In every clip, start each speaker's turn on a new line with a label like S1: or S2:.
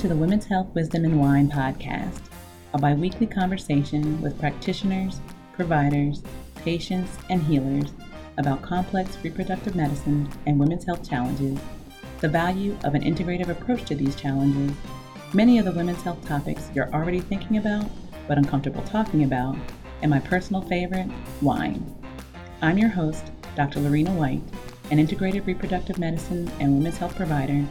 S1: to the Women's Health Wisdom and Wine podcast, a bi weekly conversation with practitioners, providers, patients, and healers about complex reproductive medicine and women's health challenges, the value of an integrative approach to these challenges, many of the women's health topics you're already thinking about but uncomfortable talking about, and my personal favorite, wine. I'm your host, Dr. Lorena White, an integrative reproductive medicine and women's health provider,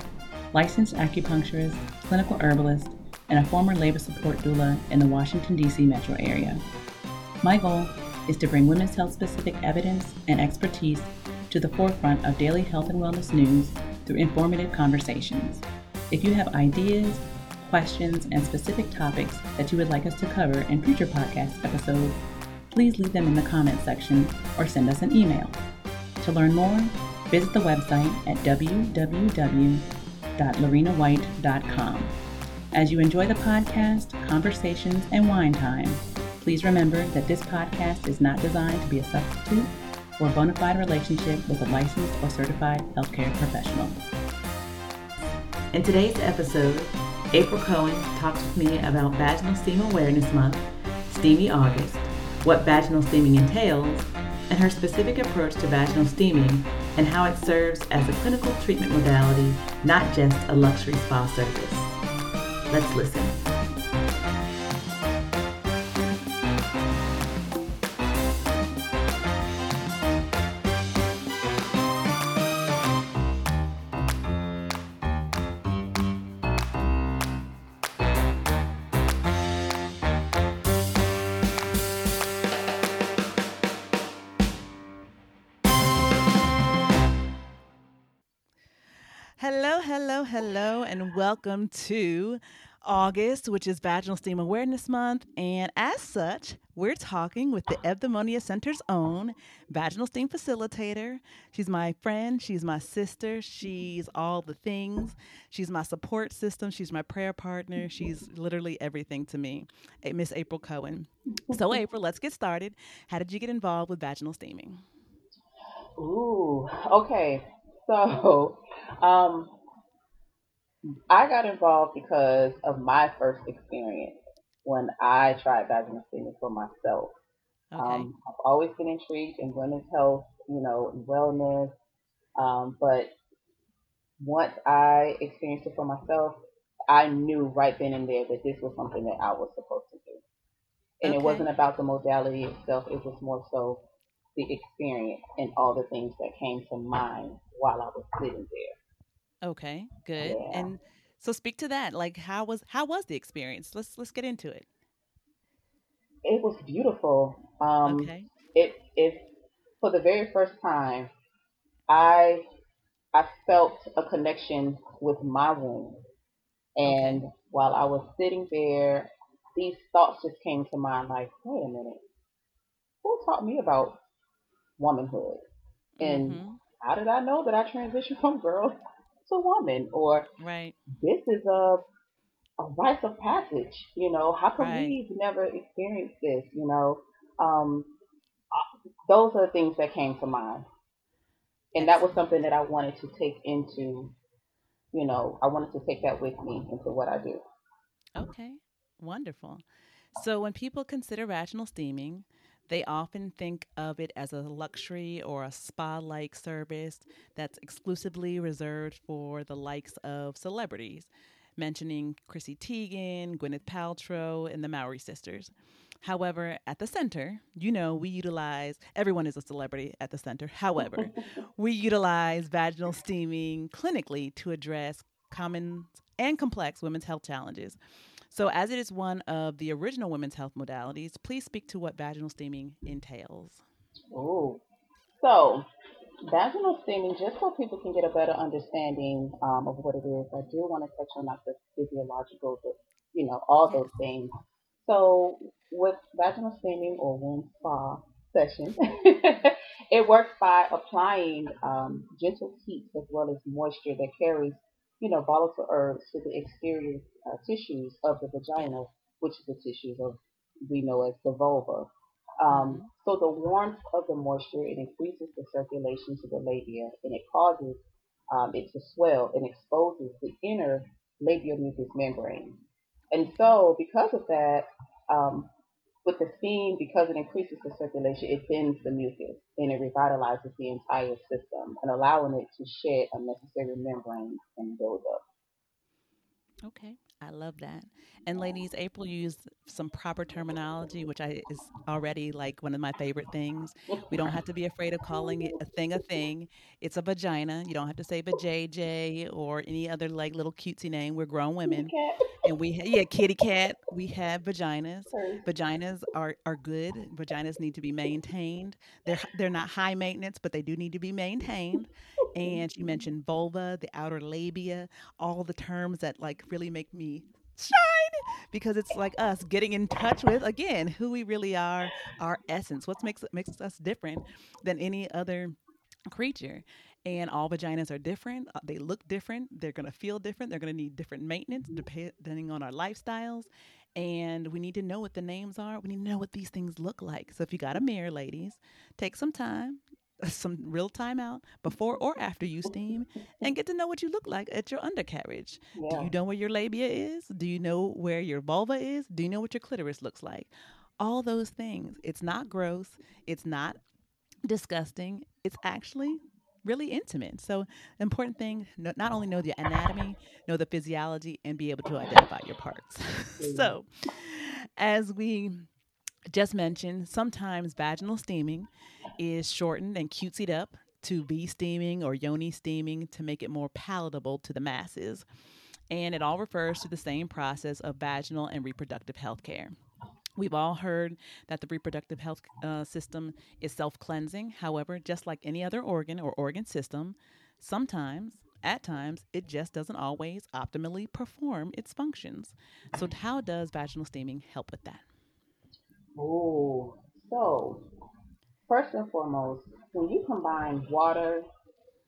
S1: licensed acupuncturist, clinical herbalist, and a former labor support doula in the Washington, D.C. metro area. My goal is to bring women's health specific evidence and expertise to the forefront of daily health and wellness news through informative conversations. If you have ideas, questions, and specific topics that you would like us to cover in future podcast episodes, please leave them in the comments section or send us an email. To learn more, visit the website at www.lorenawhite.com. As you enjoy the podcast, conversations, and wine time, please remember that this podcast is not designed to be a substitute for a bona fide relationship with a licensed or certified healthcare professional. In today's episode, April Cohen talks with me about Vaginal Steam Awareness Month, Steamy August, what vaginal steaming entails, and her specific approach to vaginal steaming and how it serves as a clinical treatment modality, not just a luxury spa service. Let's listen. Hello, hello, hello, and welcome to August, which is Vaginal Steam Awareness Month. And as such, we're talking with the Eudaimonia Center's own vaginal steam facilitator. She's my friend, she's my sister, she's all the things. She's my support system, she's my prayer partner, she's literally everything to me. Miss April Cohen. So, April, let's get started. How did you get involved with vaginal steaming?
S2: Ooh, okay. So, um, I got involved because of my first experience when I tried vaginal steaming for myself. Okay. Um, I've always been intrigued in women's health, you know, and wellness. Um, but once I experienced it for myself, I knew right then and there that this was something that I was supposed to do. And okay. it wasn't about the modality itself, it was more so the experience and all the things that came to mind while I was sitting there.
S1: Okay, good. Yeah. And so speak to that. Like how was how was the experience? Let's let's get into it.
S2: It was beautiful. Um okay. it it for the very first time I I felt a connection with my womb. And okay. while I was sitting there, these thoughts just came to mind like, wait a minute, who taught me about womanhood? And mm-hmm how did I know that I transitioned from girl to woman? Or
S1: right.
S2: this is a a rite of passage. You know, how come right. we've never experienced this? You know, um, those are the things that came to mind, and that was something that I wanted to take into. You know, I wanted to take that with me into what I do.
S1: Okay, wonderful. So when people consider vaginal steaming, they often think of it as a luxury or a spa like service that's exclusively reserved for the likes of celebrities, mentioning Chrissy Teigen, Gwyneth Paltrow, and the Mowry sisters. However, at the center, you know, we utilize, everyone is a celebrity at the center. However, we utilize vaginal steaming clinically to address common and complex women's health challenges. So, as it is one of the original women's health modalities, please speak to what vaginal steaming entails.
S2: Oh, so vaginal steaming, just so people can get a better understanding um, of what it is, I do want to touch on the physiological, the, you know, all those things. So, with vaginal steaming or womb spa session, it works by applying um, gentle heat as well as moisture that carries you know, volatile herbs to the exterior uh, tissues of the vagina, which is the tissues of we know as the vulva. Um, so the warmth of the moisture it increases the circulation to the labia, and it causes um, it to swell and exposes the inner labial mucous membrane. And so, because of that, um, with the steam, because it increases the circulation, it thins the mucus and it revitalizes the entire system and allowing it to shed unnecessary membranes and build up.
S1: Okay. I love that. And ladies, April used some proper terminology, which I is already like one of my favorite things. We don't have to be afraid of calling it a thing a thing. It's a vagina. You don't have to say vajayjay or any other like little cutesy name. We're grown women. And we ha- yeah, kitty cat. We have vaginas. Vaginas are, are good. Vaginas need to be maintained. They're they're not high maintenance, but they do need to be maintained. And she mentioned vulva, the outer labia, all the terms that like really make me shine because it's like us getting in touch with again who we really are, our essence. What makes makes us different than any other creature. And all vaginas are different. Uh, they look different. They're going to feel different. They're going to need different maintenance depending on our lifestyles. And we need to know what the names are. We need to know what these things look like. So if you got a mirror, ladies, take some time, Uh, some real time out before or after you oh, steam and get to know what you look like at your undercarriage. Yeah. Do you know where your labia is? Do you know where your vulva is? Do you know what your clitoris looks like? All those things. It's not gross. It's not disgusting. It's actually really intimate. So, important thing not only know the anatomy, know the physiology, and be able to identify your parts. so, mm-hmm. as we just mentioned, sometimes vaginal steaming is shortened and cutesied up to V steaming or yoni steaming to make it more palatable to the masses. And it all refers to the same process of vaginal and reproductive health care. We've all heard that the reproductive health uh, system is self cleansing. However, just like any other organ or organ system, sometimes, at times, it just doesn't always optimally perform its functions. So, how does vaginal steaming help with that?
S2: Oh, so first and foremost, when you combine water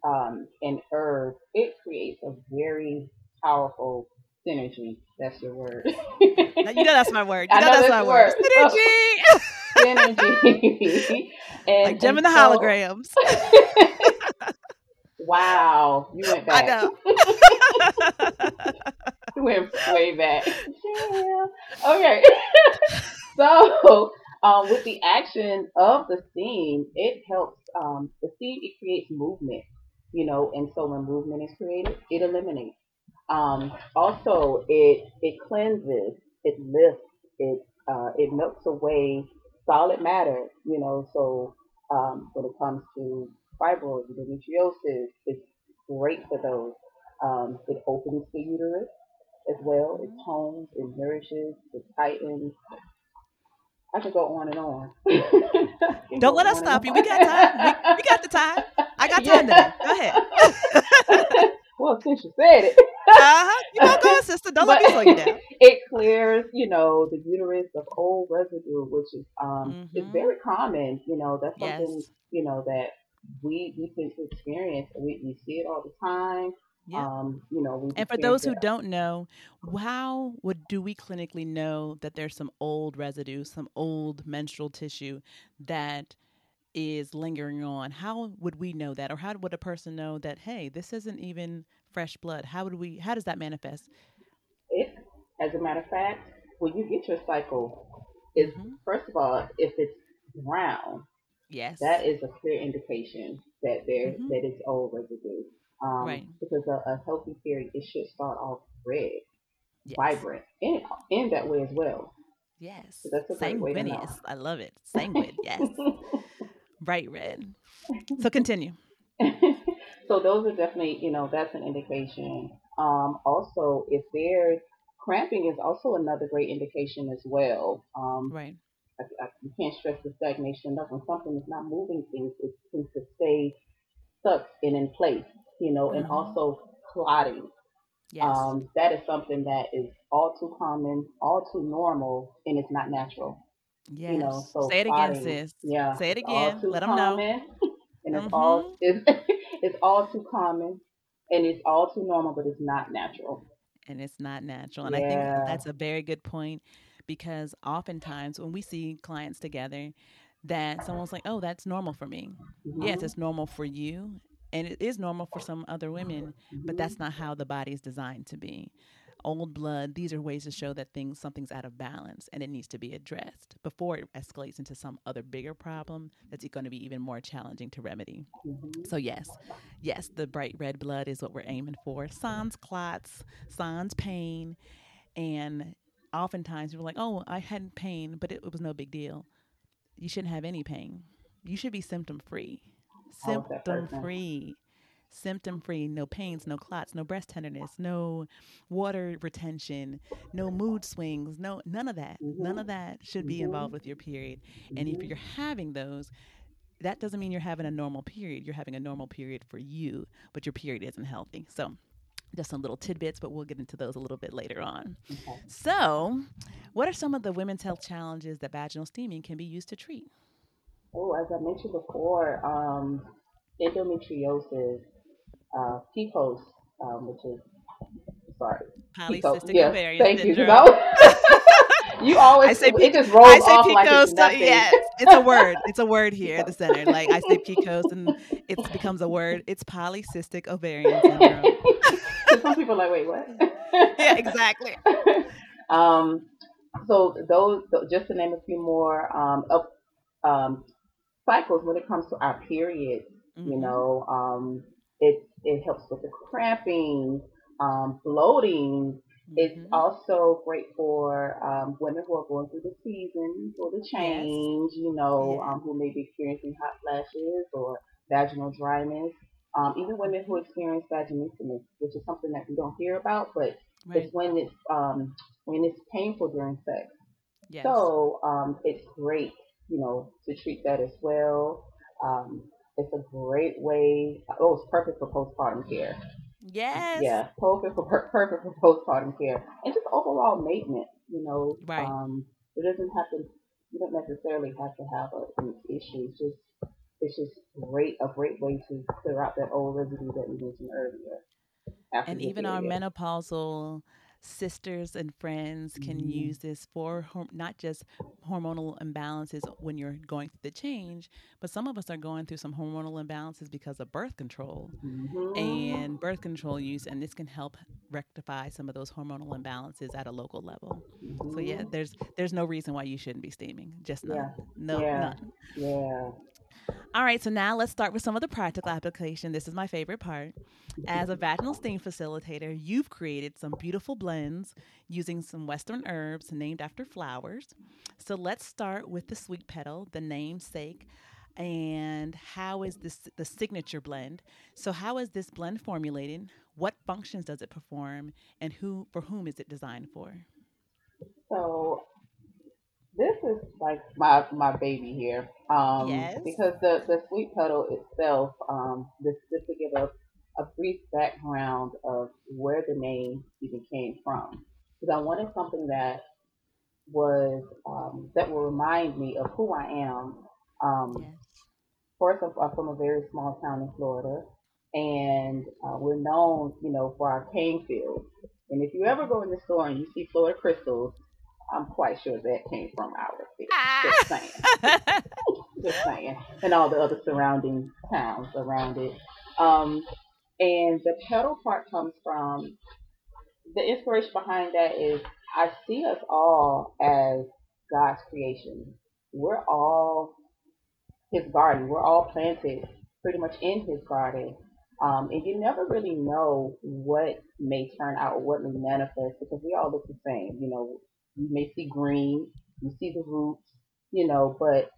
S2: um, and herbs, it creates a very powerful synergy. That's your word.
S1: you know that's my word. You know, know that's, my word. word. Synergy. synergy. and, like Jem and, the so, holograms.
S2: wow, you went back. I know. you went way back. Yeah. Okay. So, um, with the action of the steam, it helps. Um, the steam it creates movement, you know, and so when movement is created, it eliminates. Um, also, it it cleanses, it lifts, it uh, it melts away solid matter, you know. So um, when it comes to fibroids, endometriosis, it's great for those. Um, it opens the uterus as well. It tones, it nourishes, it tightens, I could go on and on.
S1: Don't let us stop you. We got time. We, we, got the time. I got time yeah. today. Go ahead.
S2: well, since you said it.
S1: uh-huh. You know, go on, sister. Don't but let me slow you down.
S2: It clears, you know, the uterus of old residue, which is um mm-hmm. is very common. You know, that's something yes. you know that we we to experience. We we see it all the time. Yeah. Um, you know,
S1: and for those who don't know, how would do we clinically know that there's some old residue, some old menstrual tissue that is lingering on? How would we know that, or how would a person know that hey, this isn't even fresh blood? How would we? How does that manifest?
S2: If, as a matter of fact, when you get your cycle, is mm-hmm. first of all, if it's brown,
S1: yes,
S2: that is a clear indication that there mm-hmm. that it's old residue. Um, right. Because a, a, healthy period, it should start off red, yes. vibrant, and in that way as well.
S1: Yes. That's Sanguineous. I love it. Sanguine. Yes. Bright red. So continue.
S2: so those are definitely, you know, that's an indication. Um, also, if there's cramping is also another great indication as well. Um,
S1: right.
S2: I, I, you can't stress the stagnation enough. When something is not moving things, it tends to stay stuck and in place you know, mm-hmm. and also clotting. Yes. Um, that is something that is all too common, all too normal, and it's not natural.
S1: Yes. You know, so say it clotting, again, sis. Yeah. Say it again. Let them know. and
S2: it's mm-hmm. all it's, it's all too common, and it's all too normal, but it's not natural.
S1: And it's not natural, and yeah. I think that's a very good point because oftentimes when we see clients together, that someone's like, "Oh, that's normal for me." Mm-hmm. Yes, it's normal for you, and it is normal for some other women but that's not how the body is designed to be old blood. These are ways to show that things something's out of balance and it needs to be addressed before it escalates into some other bigger problem that's going to be even more challenging to remedy. Mm-hmm. So yes, yes, the bright red blood is what we're aiming for. Sans clots, sans pain, and oftentimes we're like, "Oh, I had pain, but it, it was no big deal." You shouldn't have any pain. You should be symptom free. Symptom free symptom free, no pains, no clots, no breast tenderness, no water retention, no mood swings, no none of that. Mm-hmm. None of that should be mm-hmm. involved with your period. Mm-hmm. And if mm-hmm. you're having those, that doesn't mean you're having a normal period. You're having a normal period for you, but your period isn't healthy. So just some little tidbits, but we'll get into those a little bit later on. Okay. So, what are some of the women's health challenges that vaginal steaming can be used to treat?
S2: Oh, as I mentioned before, um, endometriosis uh, PCOS, um, which is sorry,
S1: polycystic ovarian
S2: thank
S1: syndrome.
S2: you. you always I say it just rolls I say off PCOS, like it's nothing.
S1: Yeah, it's a word. It's a word here at the center. Like I say PCOS, and it becomes a word. It's polycystic ovarian syndrome.
S2: some people are like, wait, what?
S1: yeah, exactly.
S2: um, so those, just to name a few more, um, um, cycles when it comes to our period, mm-hmm. you know, um, it it helps with the cramping, um, bloating. Mm-hmm. It's also great for um, women who are going through the season or the change, yes. you know, yeah. um, who may be experiencing hot flashes or vaginal dryness. Um, even women who experience vaginismus, which is something that we don't hear about, but right. it's when it's um, when it's painful during sex. Yes. So um, it's great, you know, to treat that as well. Um, it's a great way. Oh, it's perfect for postpartum care.
S1: Yes.
S2: Yeah, perfect for perfect for postpartum care and just overall maintenance. You know,
S1: right.
S2: Um, it doesn't have to. You don't necessarily have to have a, an issue. It's just it's just great a great way to clear out that old residue that we mentioned earlier.
S1: And even our menopausal sisters and friends can mm-hmm. use this for not just hormonal imbalances when you're going through the change, but some of us are going through some hormonal imbalances because of birth control mm-hmm. and birth control use, and this can help rectify some of those hormonal imbalances at a local level. Mm-hmm. So yeah, mm-hmm. there's there's no reason why you shouldn't be steaming. Just none.
S2: Yeah.
S1: No,
S2: yeah.
S1: none.
S2: Yeah.
S1: All right, so now let's start with some of the practical application. This is my favorite part. As a vaginal steam facilitator, you've created some beautiful blends using some Western herbs named after flowers. So let's start with the sweet petal, the namesake. And how is this the signature blend? So how is this blend formulated? What functions does it perform? And who for whom is it designed for?
S2: So this is like my my baby here. Um,
S1: yes.
S2: Because the the sweet petal itself, um, this just to give a a brief background of where the name even came from, because I wanted something that was um, that will remind me of who I am. Um, yes. First, I'm from a very small town in Florida, and uh, we're known, you know, for our cane fields. And if you ever go in the store and you see Florida crystals, I'm quite sure that came from our city. Ah. Just saying. Just saying. And all the other surrounding towns around it. Um, and the petal part comes from the inspiration behind that is I see us all as God's creation. We're all His garden. We're all planted pretty much in His garden. Um, and you never really know what may turn out, what may manifest, because we all look the same. You know, you may see green, you see the roots, you know, but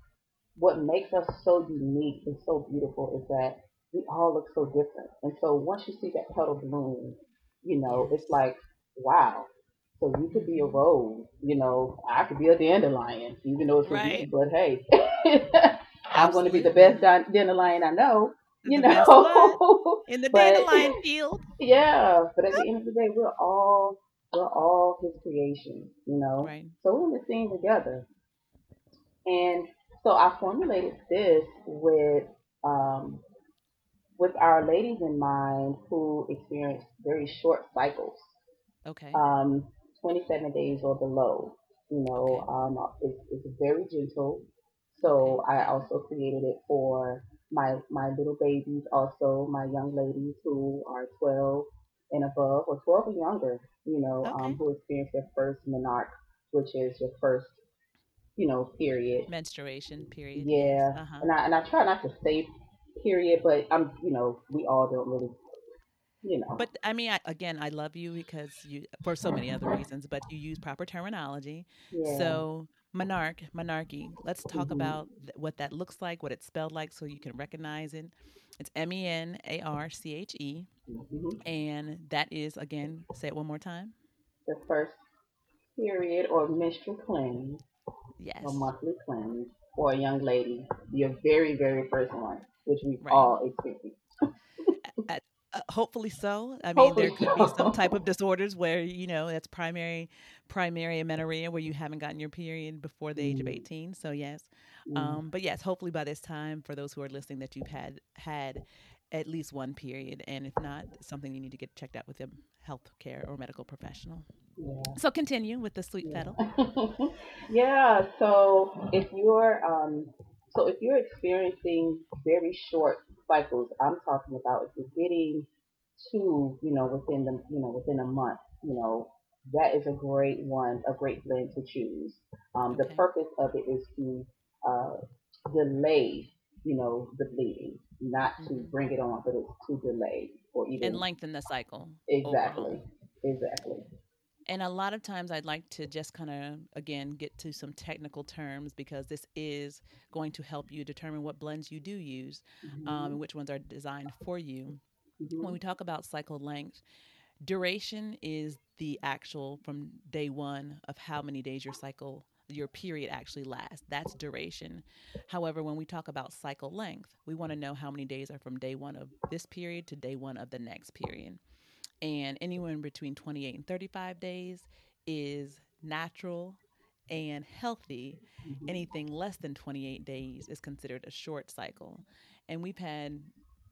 S2: what makes us so unique and so beautiful is that we all look so different. And so once you see that petal bloom, you know, it's like, wow. So you could be a rose, you know, I could be a dandelion, even though it's right. but hey, I'm going to be the best dandelion I know, you know,
S1: in the dandelion field.
S2: Yeah, but at the end of the day, we're all we're all his creation, you know.
S1: Right.
S2: So we're in the scene together. And so I formulated this with um, with our ladies in mind who experience very short cycles.
S1: Okay.
S2: Um, 27 days or below. You know, um, it's, it's very gentle. So I also created it for my my little babies, also my young ladies who are 12 and above, or 12 or younger, you know, um,
S1: Okay.
S2: um, who experience their first menarche, which is your first, you know, period.
S1: Menstruation period.
S2: Yeah,
S1: Uh huh.
S2: and I and I try not to say period, but I'm, you know, we all don't really, you know.
S1: But I mean, I, again, I love you because you, for so many other reasons, but you use proper terminology.
S2: yeah.
S1: So, monarch, monarchy. Let's talk
S2: Mhm.
S1: about th- what that looks like, what it's spelled like, so you can recognize it. It's M E N A R C H E,
S2: Mhm.
S1: and that is again. Say it one more time.
S2: the first period or menstrual cleanse
S1: Yes.
S2: or monthly cleanse for a young lady, your very, very first one, which we've
S1: Right.
S2: all experienced.
S1: Uh, hopefully so. I mean, there
S2: Hopefully
S1: could be some type of disorders where you know that's primary, primary amenorrhea, where you haven't gotten your period before the age of
S2: Mm.
S1: eighteen. So yes,
S2: Mm.
S1: um, but yes, hopefully by this time, for those who are listening, that you've had had at least one period, and if not, something you need to get checked out with a health care or medical professional.
S2: Yeah.
S1: So continue with the sweet
S2: Yeah.
S1: petal.
S2: yeah. So if you're um, so if you're experiencing very short cycles, I'm talking about if you're getting two, you know, within the you know within a month, you know, that is a great one, a great blend to choose. Um, the purpose of it is to uh, delay, you know, the bleeding, not to
S1: Mhm.
S2: bring it on, but it's to delay or even
S1: and lengthen the cycle.
S2: exactly,
S1: overall.
S2: exactly.
S1: And a lot of times I'd like to just kind of, again, get to some technical terms because this is going to help you determine what blends you do use
S2: Mhm.
S1: um, and which ones are designed for you.
S2: Mhm.
S1: When we talk about cycle length, duration is the actual from day one of how many days your cycle, your period actually lasts. That's duration. However, when we talk about cycle length, we want to know how many days are from day one of this period to day one of the next period and anywhere in between 28 and 35 days is natural and healthy.
S2: Mhm.
S1: Anything less than 28 days is considered a short cycle. And we've had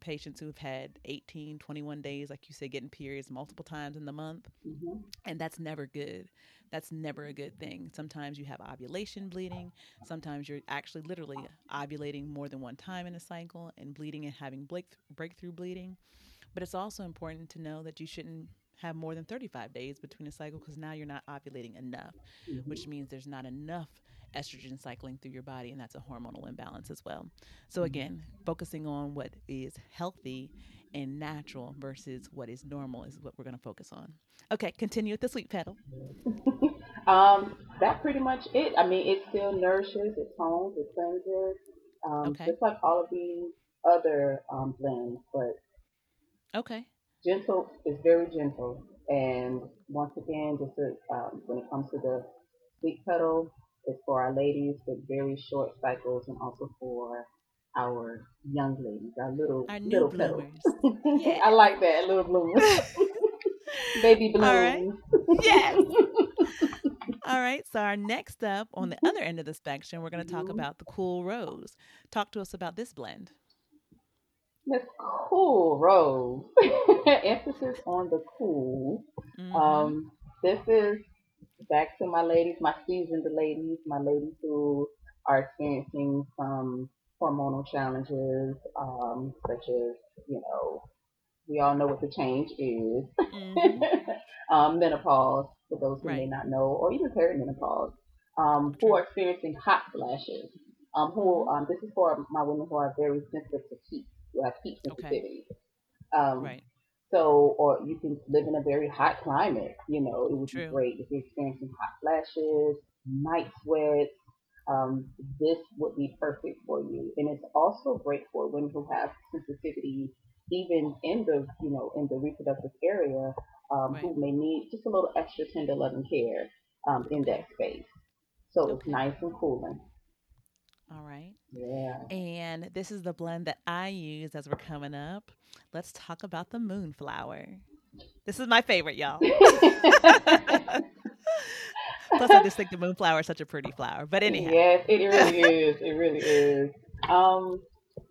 S1: patients who've had 18, 21 days, like you said, getting periods multiple times in the month.
S2: Mhm.
S1: And that's never good. That's never a good thing. Sometimes you have ovulation bleeding. Sometimes you're actually literally ovulating more than one time in a cycle and bleeding and having break- breakthrough bleeding. But it's also important to know that you shouldn't have more than 35 days between a cycle because now you're not ovulating enough,
S2: Mhm.
S1: which means there's not enough estrogen cycling through your body, and that's a hormonal imbalance as well. So, again, focusing on what is healthy and natural versus what is normal is what we're going to focus on. Okay, continue with the sweet petal.
S2: um, that's pretty much it. I mean, it still nourishes, it tones, it cleanses, um,
S1: Okay.
S2: just like all of these other um, blends. But
S1: Okay.
S2: gentle is very gentle. And once again, just to, um, when it comes to the sweet petal, it's for our ladies with very short cycles, and also for our young ladies, our little
S1: Our new
S2: little
S1: bloomers. Yeah.
S2: I like that little bloomers, baby blooms.
S1: All right. Yes. All right. So, our next up on the other end of the spectrum, we're going to talk
S2: Mhm.
S1: about the Cool Rose. Talk to us about this blend.
S2: Miss Cool Rose. Emphasis on the cool.
S1: Mhm.
S2: Um, this is back to my ladies, my seasoned ladies, my ladies who are experiencing some hormonal challenges, um, such as, you know, we all know what the change is.
S1: Mhm.
S2: um, menopause, for those who may not know, or even perimenopause, um, who are experiencing hot flashes. Um, who um, this is for my women who are very sensitive to heat, who have heat
S1: Okay.
S2: sensitivity. Um,
S1: Right.
S2: So, or you can live in a very hot climate. You know, it would
S1: True.
S2: be great if you're experiencing hot flashes, night sweats. Um, this would be perfect for you, and it's also great for women who have sensitivity, even in the you know in the reproductive area, um, who may need just a little extra tender loving care um, in that space. So it's nice and cooling.
S1: All right.
S2: Yeah.
S1: And this is the blend that I use as we're coming up. Let's talk about the moonflower. This is my favorite, y'all. Plus, I just think the moonflower is such a pretty flower. But anyhow,
S2: Yes, it really is. It really is. Um,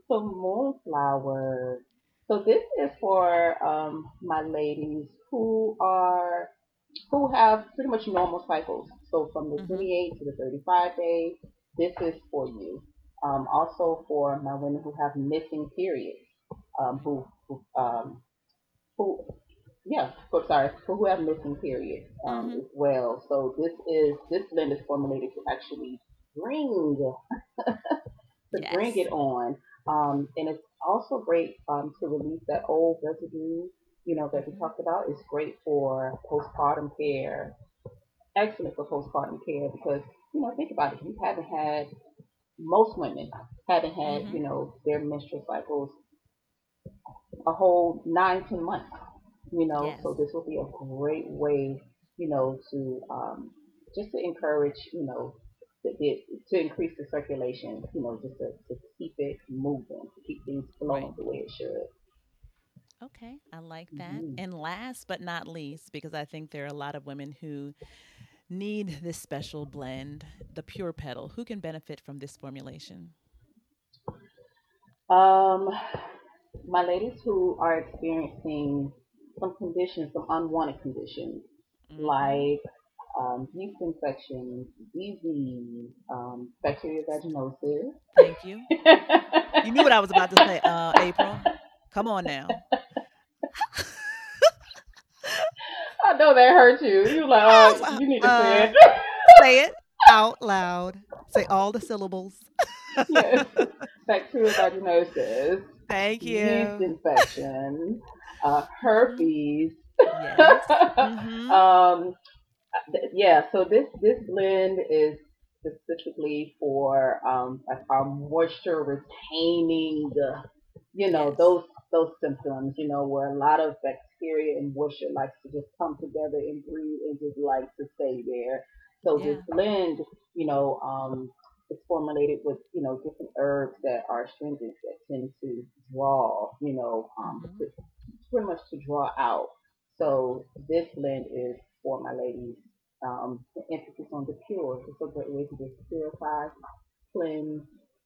S2: so moonflower. So this is for um my ladies who are who have pretty much normal cycles. So from the
S1: Mhm.
S2: 28 to the 35 days, this is for you. Um, also for my women who have missing periods, um, who who um who yeah, for sorry, for who have missing periods um,
S1: Mm-hmm.
S2: as well. So this is this blend is formulated to actually bring to bring it on, um, and it's also great um, to release that old residue. You know that we
S1: Mm-hmm.
S2: talked about. It's great for postpartum care. Excellent for postpartum care because you know think about it. You haven't had most women haven't had
S1: Mm-hmm.
S2: you know their menstrual cycles a whole nine ten months you know
S1: Yes.
S2: so this will be a great way you know to um, just to encourage you know the, to increase the circulation you know just to, to keep it moving to keep things flowing
S1: Right.
S2: the way it should
S1: Okay, I like that.
S2: hmm
S1: And last but not least, because I think there are a lot of women who need this special blend, the Pure Petal. Who can benefit from this formulation?
S2: um my ladies who are experiencing some conditions some unwanted conditions
S1: Mm-hmm.
S2: like um, yeast infections, disease, um, bacterial vaginosis.
S1: Thank you. You knew what I was about to say, uh, April. Come on now.
S2: Know that hurt you. You like, uh, you need to say
S1: uh,
S2: it.
S1: say it out loud. Say all the syllables.
S2: yes. Bacterial vaginosis,
S1: Thank
S2: yeast
S1: you.
S2: infection, uh, herpes.
S1: Yes. Mm-hmm.
S2: um, th- yeah, so this this blend is specifically for um, like our moisture retaining, you know,
S1: Yes.
S2: those those symptoms, you know, where a lot of bacteria and moisture likes to just come together and breathe and just like to stay there. So this blend, you know, um, is formulated with, you know, different herbs that are astringent that tend to draw, you know, um,
S1: Mm-hmm.
S2: to, pretty much to draw out. So this blend is for my ladies. Um, the emphasis on the pure. It's a great way to just purify, cleanse,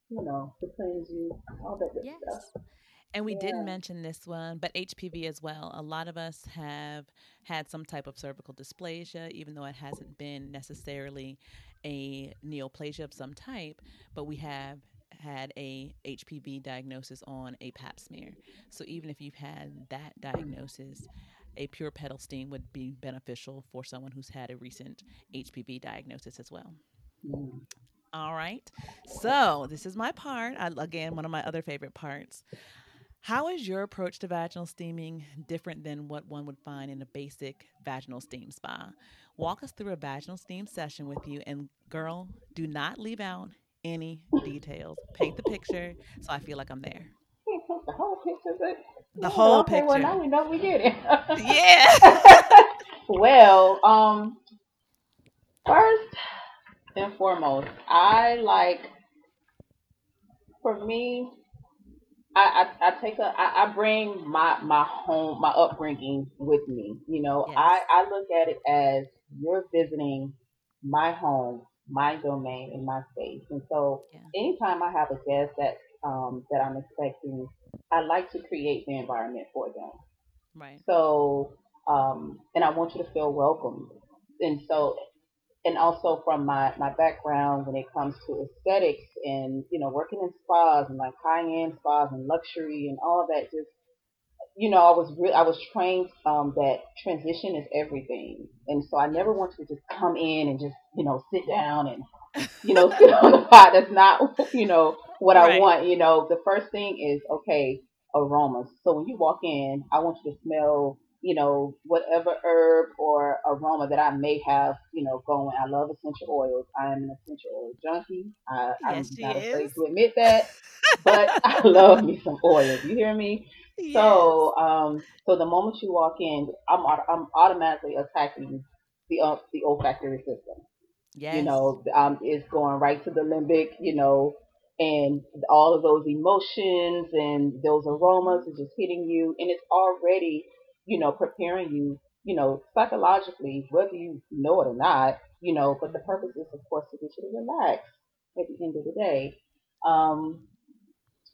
S2: you know, to cleanse you, all that good stuff.
S1: And we didn't mention this one, but HPV as well. A lot of us have had some type of cervical dysplasia, even though it hasn't been necessarily a neoplasia of some type, but we have had a HPV diagnosis on a pap smear. So even if you've had that diagnosis, a pure petal steam would be beneficial for someone who's had a recent HPV diagnosis as well.
S2: Mm.
S1: All right. So this is my part. I, again, one of my other favorite parts. How is your approach to vaginal steaming different than what one would find in a basic vaginal steam spa? Walk us through a vaginal steam session with you, and girl, do not leave out any details. Paint the picture so I feel like I'm there.
S2: The whole picture, but
S1: The whole
S2: okay, well now we know we get it.
S1: Yeah.
S2: well, um, first and foremost, I like for me, I, I, I take a I, I bring my my home my upbringing with me. You know, I I look at it as you're visiting my home, my domain, and my space. And so,
S1: Yeah.
S2: anytime I have a guest that um, that I'm expecting, I like to create the environment for them.
S1: Right.
S2: So, um, and I want you to feel welcome. And so, and also from my, my background when it comes to aesthetics and, you know, working in spas and like high end spas and luxury and all of that, just, you know, I was re- I was trained um, that transition is everything. And so I never want you to just come in and just, you know, sit down and you know, sit on the pot. That's not, you know, what I want. You know, the first thing is, okay, aromas. So when you walk in, I want you to smell, you know, whatever herb or aroma that I may have, you know, going. I love essential oils. I am an essential oil junkie. I, I'm
S1: she
S2: not afraid to admit that, but I love me some oil. You hear me?
S1: Yes.
S2: So, um, so the moment you walk in, I'm, I'm automatically attacking the, uh, the olfactory system you know, um, it's going right to the limbic, you know, and all of those emotions and those aromas are just hitting you, and it's already, you know, preparing you, you know, psychologically, whether you know it or not, you know. But the purpose is, of course, to get you to relax at the end of the day. Um,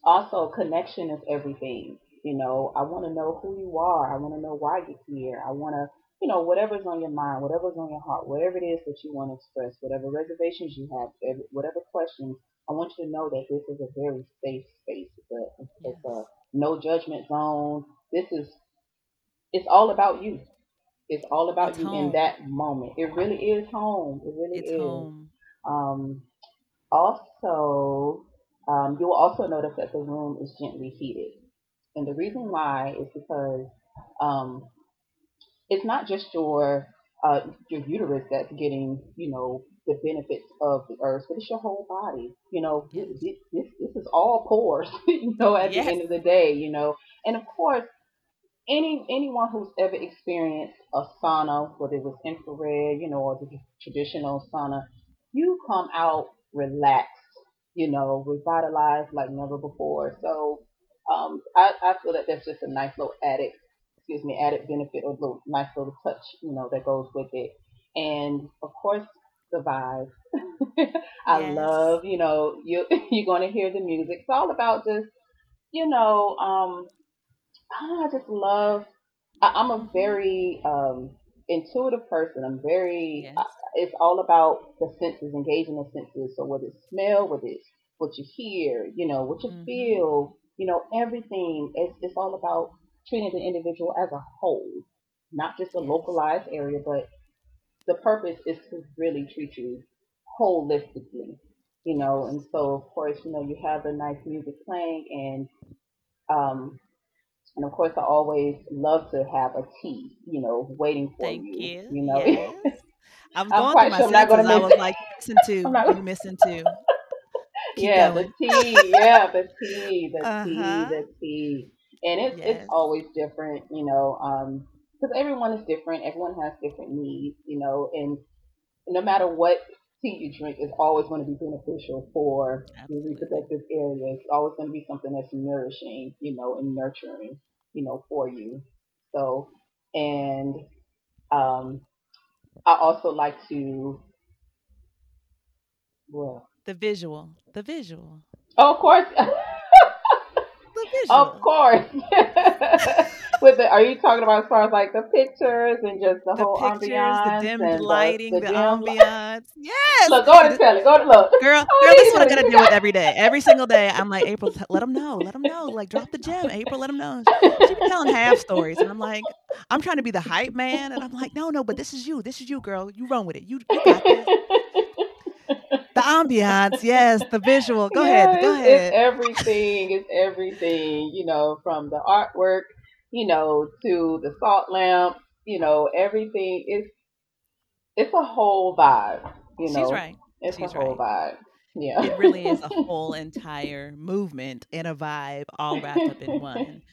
S2: also, connection is everything. You know, I want to know who you are. I want to know why you're here. I want to, you know, whatever's on your mind, whatever's on your heart, whatever it is that you want to express, whatever reservations you have, every- whatever questions, I want you to know that this is a very safe space. It's a, it's a no judgment zone. This is it's all about you. It's all about
S1: It's
S2: you in that moment. It really is home. It really
S1: It's
S2: is.
S1: home.
S2: Um, also, um, you will also notice that the room is gently heated. And the reason why is because um, it's not just your uh, your uterus that's getting, you know, the benefits of the herbs, but it's your whole body. You know, this, this, this is all pores, you know, at
S1: Yes.
S2: the end of the day, you know. And of course, any anyone who's ever experienced a sauna, whether it was infrared, you know, or the traditional sauna, you come out relaxed, you know, revitalized like never before. So um, I, I feel that that's just a nice little added, excuse me, added benefit or little nice little touch, you know, that goes with it. And of course, the vibe. I
S1: Yes.
S2: love, you know, you you're going to hear the music. It's all about just, you know, um, I just love. I, I'm a very um, intuitive person. I'm very.
S1: Yes.
S2: I, it's all about the senses, engaging the senses. So whether it's smell, whether it's what you hear, you know, what you
S1: Mhm.
S2: feel, you know, everything. It's it's all about treating the individual as a whole, not just a
S1: Yes.
S2: localized area, but the purpose is to really treat you holistically. You know, and so of course, you know, you have the nice music playing and um and of course, I always love to have a tea, you know, waiting for
S1: Thank
S2: you.
S1: you.
S2: You know,
S1: Yes. I was
S2: I'm
S1: going through my
S2: sure I'm not gonna
S1: I
S2: miss
S1: was like, to,
S2: I'm not
S1: you missing to. Keep
S2: yeah,
S1: going.
S2: the tea, yeah, the tea, the
S1: Uh
S2: tea, the tea, and it's it's always different, you know, um, because everyone is different. Everyone has different needs, you know, and no matter what tea you drink, is always going to be beneficial for your reproductive area. It's always going to be something that's nourishing, you know, and nurturing, you know, for you. So, and um, I also like to, well,
S1: The visual. The visual.
S2: oh, of course,
S1: The visual.
S2: of course. With the, are you talking about as far as like the pictures and just the
S1: The
S2: whole
S1: pictures, the
S2: ambiance
S1: dimmed
S2: and
S1: lighting,
S2: the
S1: the
S2: dim? li-
S1: ambiance. Yes.
S2: Look, go to
S1: this,
S2: tell it. Go to look.
S1: girl,
S2: Oh,
S1: girl, this is what I gotta deal with every day. Every single day, I'm like, April, t- let them know, let them know, like drop the gem. April, let them know. She be telling half stories, and I'm like, I'm trying to be the hype man, and I'm like, no, no, but this is you, this is you, girl. You run with it. You, you got this. The ambiance, yes, the visual. Go ahead, go
S2: it's
S1: ahead.
S2: everything. It's everything. You know, from the artwork, you know, to the salt lamp. You know, everything. It's it's a whole vibe. You
S1: She's
S2: know,
S1: right.
S2: it's a whole
S1: right.
S2: vibe. Yeah.
S1: It really is a whole entire movement and a vibe all wrapped up in one.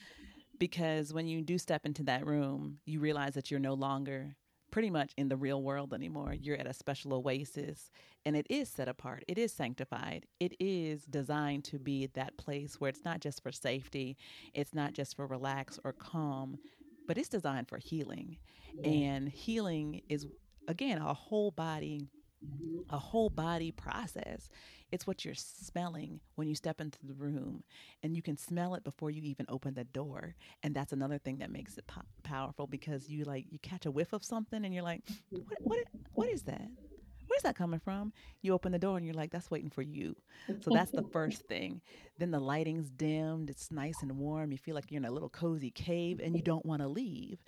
S1: Because when you do step into that room, you realize that you're no longer pretty much in the real world anymore. You're at a special oasis and it is set apart. It is sanctified. It is designed to be that place where it's not just for safety, it's not just for relax or calm, but it's designed for healing.
S2: Yeah.
S1: And healing is again a whole body
S2: Mhm.
S1: a whole body process. It's what you're smelling when you step into the room, and you can smell it before you even open the door. And that's another thing that makes it po- powerful because you like you catch a whiff of something, and you're like, what, what, what is that? Where's that coming from? You open the door and you're like, that's waiting for you. So that's the first thing. Then the lighting's dimmed, it's nice and warm. You feel like you're in a little cozy cave and you don't want to leave.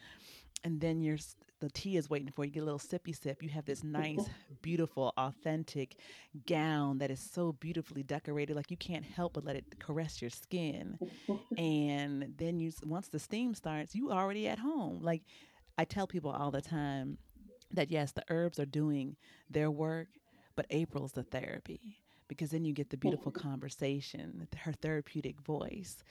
S1: And then you're the tea is waiting for you. You get a little sippy sip. You have this nice, beautiful, authentic gown that is so beautifully decorated, like you can't help but let it caress your skin. And then you, once the steam starts, you already at home. Like I tell people all the time that yes, the herbs are doing their work, but April's the therapy because then you get the beautiful conversation, her therapeutic voice,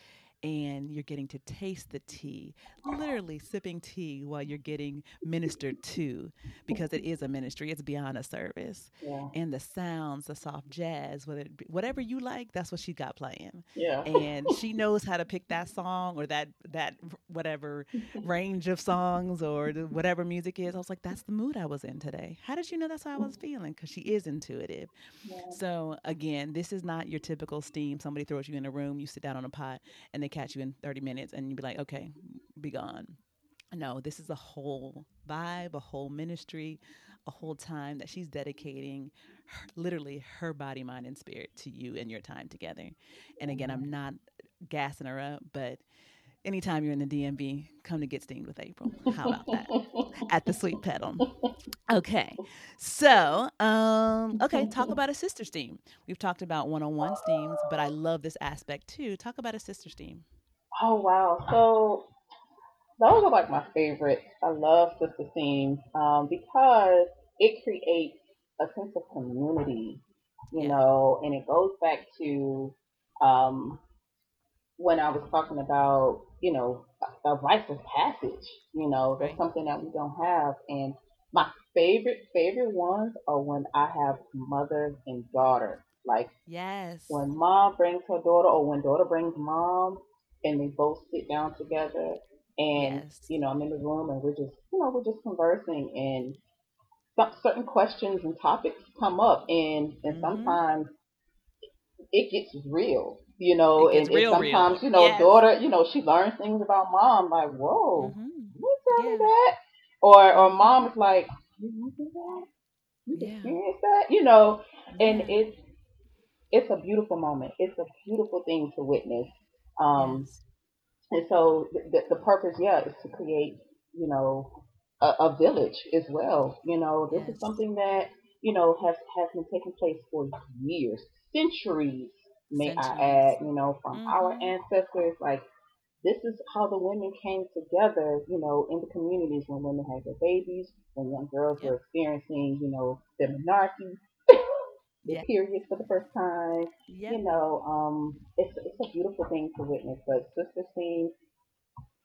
S1: and you're getting to taste the tea, literally sipping tea while you're getting ministered to because it is a ministry, it's beyond a service.
S2: Yeah.
S1: And the sounds, the soft jazz, whether it be, whatever you like, that's what she got playing
S2: Yeah.
S1: and she knows how to pick that song or that that whatever range of songs or whatever music is. I was like, that's the mood I was in today. How did you know that's how I was mm-hmm. feeling? Because she is intuitive.
S2: Yeah.
S1: So again, this is not your typical steam. Somebody throws you in a room, you sit down on a pot, and they catch you in 30 minutes, and you'd be like, okay, be gone. No, this is a whole vibe, a whole ministry, a whole time that she's dedicating her, literally her body, mind, and spirit to you and your time together. And again, I'm not gassing her up, but anytime you're in the DMV, come to get steamed with April. How about that? At the Sweet Petal. Okay. So, um, okay, talk about a sister steam. We've talked about one-on-one steams, but I love this aspect too. Talk about a sister steam.
S2: Oh wow. So those are like my favorite. I love sister steams um, because it creates a sense of community, you yeah. know, and it goes back to um, when I was talking about, you know, a, rites of passage. You know, that's something that we don't have. And my favorite favorite ones are when I have mother and daughter. Like
S1: yes,
S2: when mom brings her daughter, or when daughter brings mom, and they both sit down together, and yes. you know, I'm in the room and we're just, you know, we're just conversing, and some, certain questions and topics come up, and and mm-hmm. sometimes it gets real you know, and, and, sometimes, real. you know, yes. daughter, you know, she learns things about mom, like, whoa, mm-hmm. you tell yeah. me that? Or, or mom is like, you do that? You yeah. experience that? You know, and yeah. it's, it's a beautiful moment. It's a beautiful thing to witness. Um, yes. and so the, the purpose, yeah, is to create, you know, a, a village as well. You know, this yes. is something that, you know, has, has been taking place for years, centuries may Centuries. I add, you know, from mm-hmm. our ancestors. Like, this is how the women came together, you know, in the communities when women had their babies, when young girls yep. were experiencing, you know, the menarche, the yep. period for the first time. Yep. You know, um, it's it's a beautiful thing to witness. But sister steams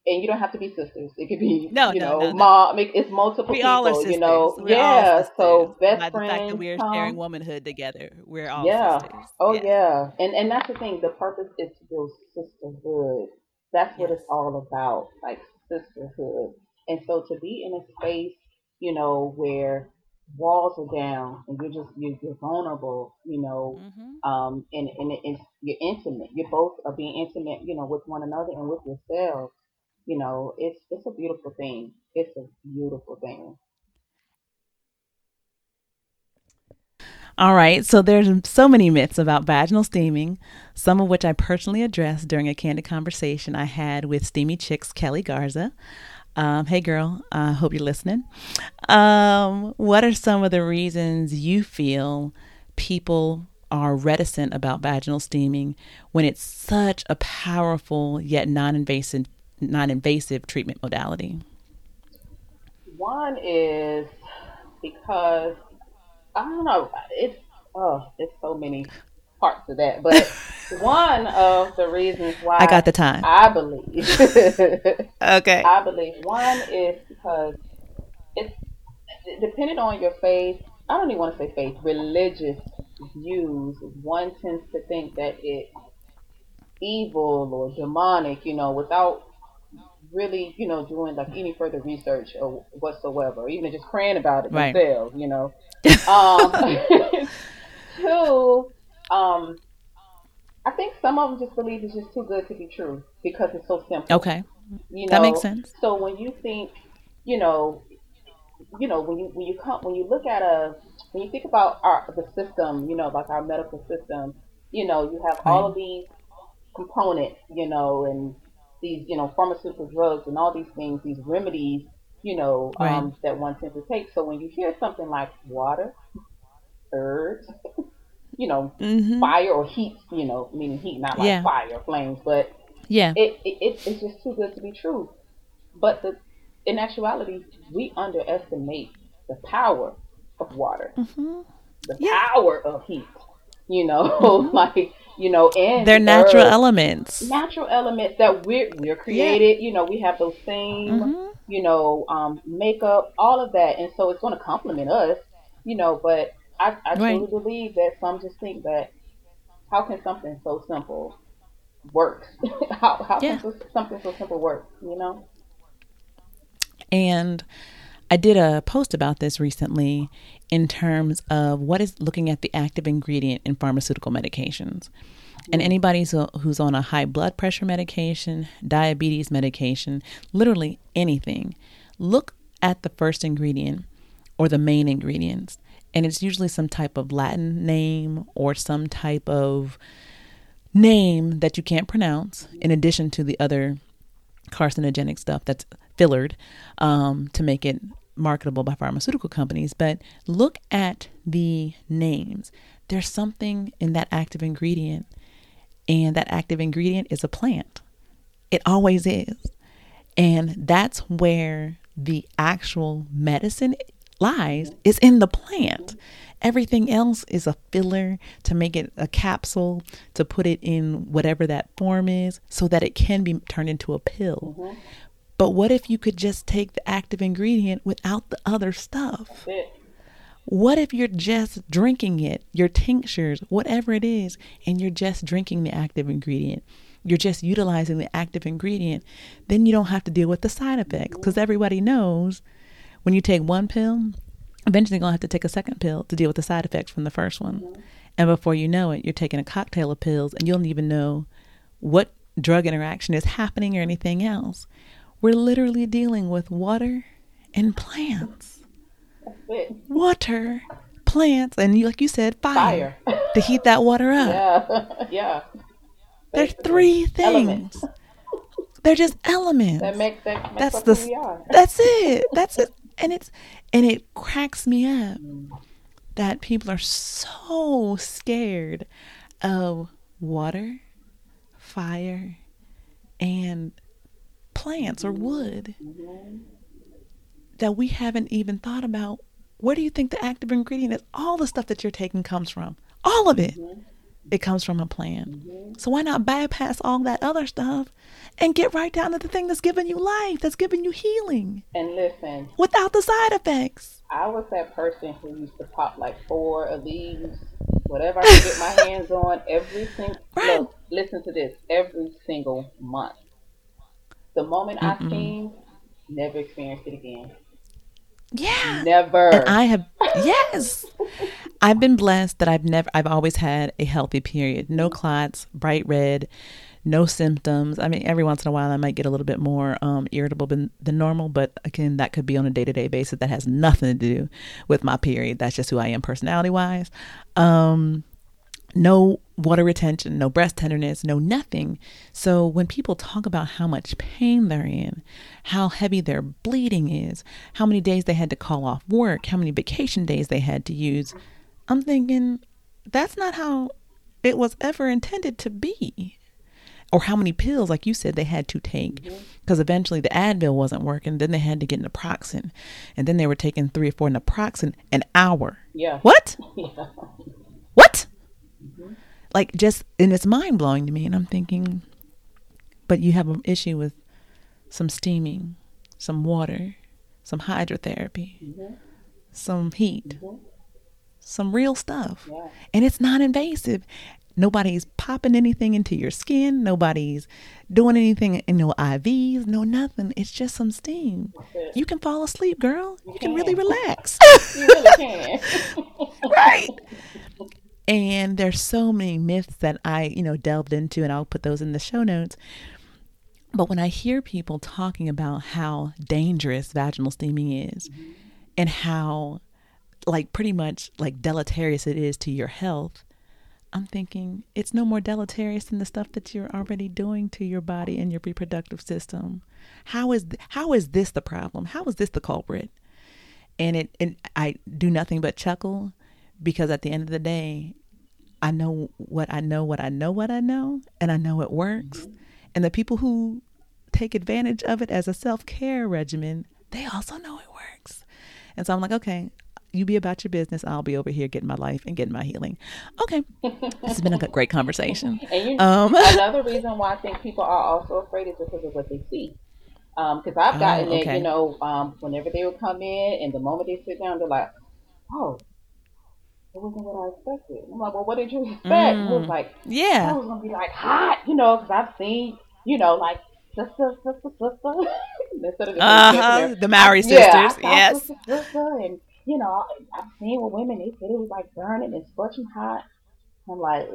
S2: and you don't have to be sisters. It could be, no, you no, know, no, mom. It's multiple we people. All are sisters. You know, we're yeah. So best By friends. The fact that
S1: we're um, sharing womanhood together, we're all
S2: yeah.
S1: Sisters.
S2: Oh yeah. yeah. and and that's the thing. The purpose is to build sisterhood. That's what yes. it's all about, like sisterhood. And so to be in a space, you know, where walls are down and you're just you're, you're vulnerable, you know, mm-hmm. um, and and it's you're intimate. You both are being intimate, you know, with one another and with yourselves you know, it's it's a beautiful thing. It's a beautiful thing.
S1: All right, so there's so many myths about vaginal steaming, some of which I personally addressed during a candid conversation I had with Steamy Chicks Keli Garza. Um, hey, girl, I uh, hope you're listening. Um, what are some of the reasons you feel people are reticent about vaginal steaming when it's such a powerful yet non invasive non-invasive treatment modality?
S2: One is because I don't know. It's oh, it's so many parts of that, but one of the reasons why
S1: I got the time.
S2: I believe.
S1: okay.
S2: I believe one is because it's depending on your faith. I don't even want to say faith. Religious views. One tends to think that it's evil or demonic. You know, without really, you know, doing like any further research or whatsoever, even just praying about it right. themselves, you know. um, two, um, I think some of them just believe it's just too good to be true because it's so simple.
S1: Okay, you know, that makes sense.
S2: So when you think, you know, you know, when you when you come when you look at a when you think about our the system, you know, like our medical system, you know, you have right. all of these components, you know, and these, you know, pharmaceutical drugs and all these things, these remedies, you know, right. um, that one tends to take. So when you hear something like water, herbs, you know, mm-hmm. fire or heat, you know, meaning heat, not like yeah. fire, flames, but
S1: yeah,
S2: it, it, it's just too good to be true. But the, in actuality, we underestimate the power of water, mm-hmm. the yeah. power of heat. You know, mm-hmm. like you know, and
S1: they're natural earth, elements.
S2: Natural elements that we're we're created. Yeah. You know, we have those same, mm-hmm. you know, um, makeup, all of that, and so it's going to complement us. You know, but I, I right. truly believe that some just think that how can something so simple work? how how yeah. can something so simple work? You know.
S1: And I did a post about this recently in terms of what is looking at the active ingredient in pharmaceutical medications. And anybody who's on a high blood pressure medication, diabetes medication, literally anything, look at the first ingredient or the main ingredients. And it's usually some type of Latin name or some type of name that you can't pronounce, in addition to the other carcinogenic stuff that's fillered um, to make it marketable by pharmaceutical companies. But look at the names. There's something in that active ingredient, and that active ingredient is a plant. It always is. And that's where the actual medicine lies is in the plant. Everything else is a filler to make it a capsule, to put it in whatever that form is so that it can be turned into a pill. Mm-hmm. But what if you could just take the active ingredient without the other stuff? What if you're just drinking it, your tinctures, whatever it is, and you're just drinking the active ingredient? You're just utilizing the active ingredient. Then you don't have to deal with the side effects because everybody knows when you take one pill, eventually you're going to have to take a second pill to deal with the side effects from the first one. Mm-hmm. And before you know it, you're taking a cocktail of pills and you don't even know what drug interaction is happening or anything else. We're literally dealing with water and plants. Water, plants, and like you said, fire, fire. to heat that water up.
S2: Yeah, yeah.
S1: There's three things. Elements. They're just elements.
S2: That make that makes
S1: that's the that's it. That's it and it's and it cracks me up that people are so scared of water, fire, and plants or mm-hmm. wood mm-hmm. that we haven't even thought about where do you think the active ingredient is? All the stuff that you're taking comes from. All of it. Mm-hmm. It comes from a plant. So why not bypass all that other stuff and get right down to the thing that's giving you life, that's giving you healing.
S2: And listen,
S1: without the side effects.
S2: I was that person who used to pop like four of these, whatever I could get my hands on, every single. Right. Look, listen to this, every single month. The moment Mm-mm. I seen, never experienced it again.
S1: Yeah.
S2: Never.
S1: And I have yes. I've been blessed that I've never I've always had a healthy period. No clots, bright red, no symptoms. I mean, every once in a while I might get a little bit more um, irritable than, than normal, but again, that could be on a day to day basis. That has nothing to do with my period. That's just who I am personality wise. Um, no water retention, no breast tenderness, no nothing. So when people talk about how much pain they're in, how heavy their bleeding is, how many days they had to call off work, how many vacation days they had to use, I'm thinking that's not how it was ever intended to be or how many pills, like you said, they had to take. Because mm-hmm. eventually the Advil wasn't working. Then they had to get naproxen. And then they were taking three or four naproxen an hour.
S2: Yeah.
S1: What? Yeah. Mm-hmm. Like, just, and it's mind blowing to me. And I'm thinking, but you have an issue with some steaming, some water, some hydrotherapy, mm-hmm. some heat, mm-hmm. some real stuff. Yeah. And it's non invasive. Nobody's popping anything into your skin. Nobody's doing anything in no IVs, no nothing. It's just some steam. You can fall asleep, girl. You, you can. can. really relax.
S2: you really can.
S1: right. And there's so many myths that I, you know, delved into, and I'll put those in the show notes. But when I hear people talking about how dangerous vaginal steaming is mm-hmm. and how, like, pretty much like deleterious it is to your health, I'm thinking it's no more deleterious than the stuff that you're already doing to your body and your reproductive system. How is th- how is this the problem? How is this the culprit? And it and I do nothing but chuckle because at the end of the day, I know what I know, what I know, what I know, and I know it works. And the people who take advantage of it as a self care regimen, they also know it works. And so I'm like, okay, you be about your business. I'll be over here getting my life and getting my healing. Okay, this has been a great conversation.
S2: and you, um, another reason why I think people are also afraid is because of what they see. Because um, I've gotten oh, okay. it, you know, um, whenever they would come in, and the moment they sit down, they're like, "Oh, it wasn't what I expected." I'm like, "Well, what did you expect?" Mm, it was like,
S1: "Yeah,
S2: I was gonna be like hot," you know, because I've seen, you know, like sister, sister, sister. Instead of
S1: uh-huh, the Mowry sisters, yeah, yes. Sister,
S2: sister, and you know, I've seen with women, they said it was like burning and scorching hot. I'm like,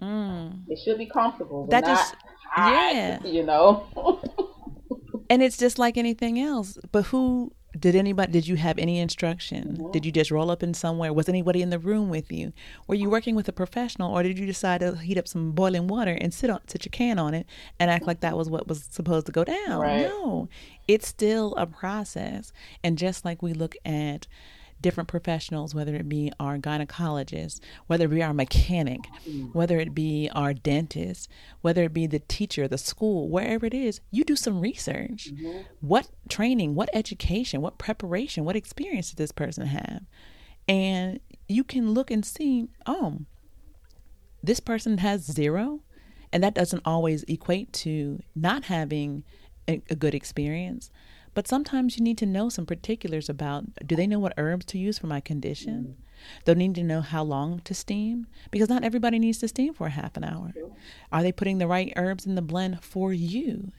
S2: mm. it should be comfortable, that just, hot, yeah, you know.
S1: and it's just like anything else. But who did anybody did you have any instruction? Mm-hmm. did you just roll up in somewhere? Was anybody in the room with you? Were you working with a professional or did you decide to heat up some boiling water and sit on sit your can on it and act like that was what was supposed to go down? Right. no. It's still a process. And just like we look at different professionals, whether it be our gynecologist, whether it be our mechanic, whether it be our dentist, whether it be the teacher, the school, wherever it is, you do some research. Mm-hmm. What training, what education, what preparation, what experience did this person have? And you can look and see, oh, this person has zero. And that doesn't always equate to not having a, a good experience. But sometimes you need to know some particulars about do they know what herbs to use for my condition? Mm. They'll need to know how long to steam because not everybody needs to steam for a half an hour. Are they putting the right herbs in the blend for you?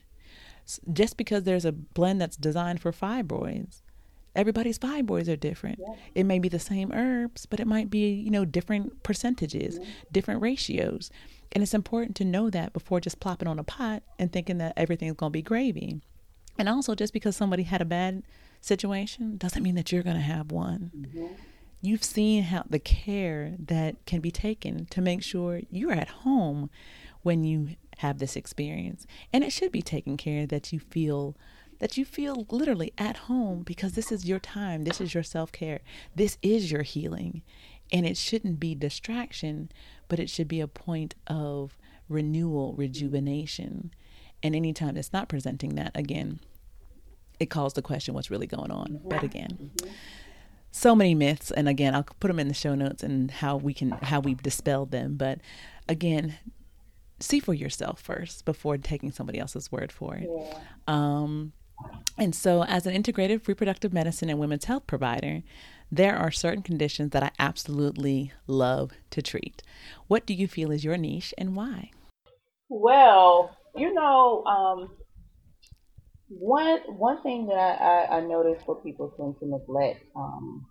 S1: Just because there's a blend that's designed for fibroids, everybody's fibroids are different. Yeah. It may be the same herbs, but it might be, you know, different percentages, mm-hmm. different ratios. And it's important to know that before just plopping on a pot and thinking that everything's going to be gravy. And also, just because somebody had a bad situation doesn't mean that you're going to have one. Mm-hmm. You've seen how the care that can be taken to make sure you're at home when you have this experience. And it should be taken care that you feel that you feel literally at home because this is your time, this is your self-care. This is your healing. And it shouldn't be distraction, but it should be a point of renewal, rejuvenation. And anytime it's not presenting that, again, it calls the question what's really going on. But again, mm-hmm. so many myths, and again, I'll put them in the show notes and how we can how we've dispelled them. But again, see for yourself first before taking somebody else's word for it. Yeah. Um, and so, as an integrative reproductive medicine and women's health provider, there are certain conditions that I absolutely love to treat. What do you feel is your niche and why?
S2: Well, you know, um, one one thing that I, I, I notice for people tend to neglect, um,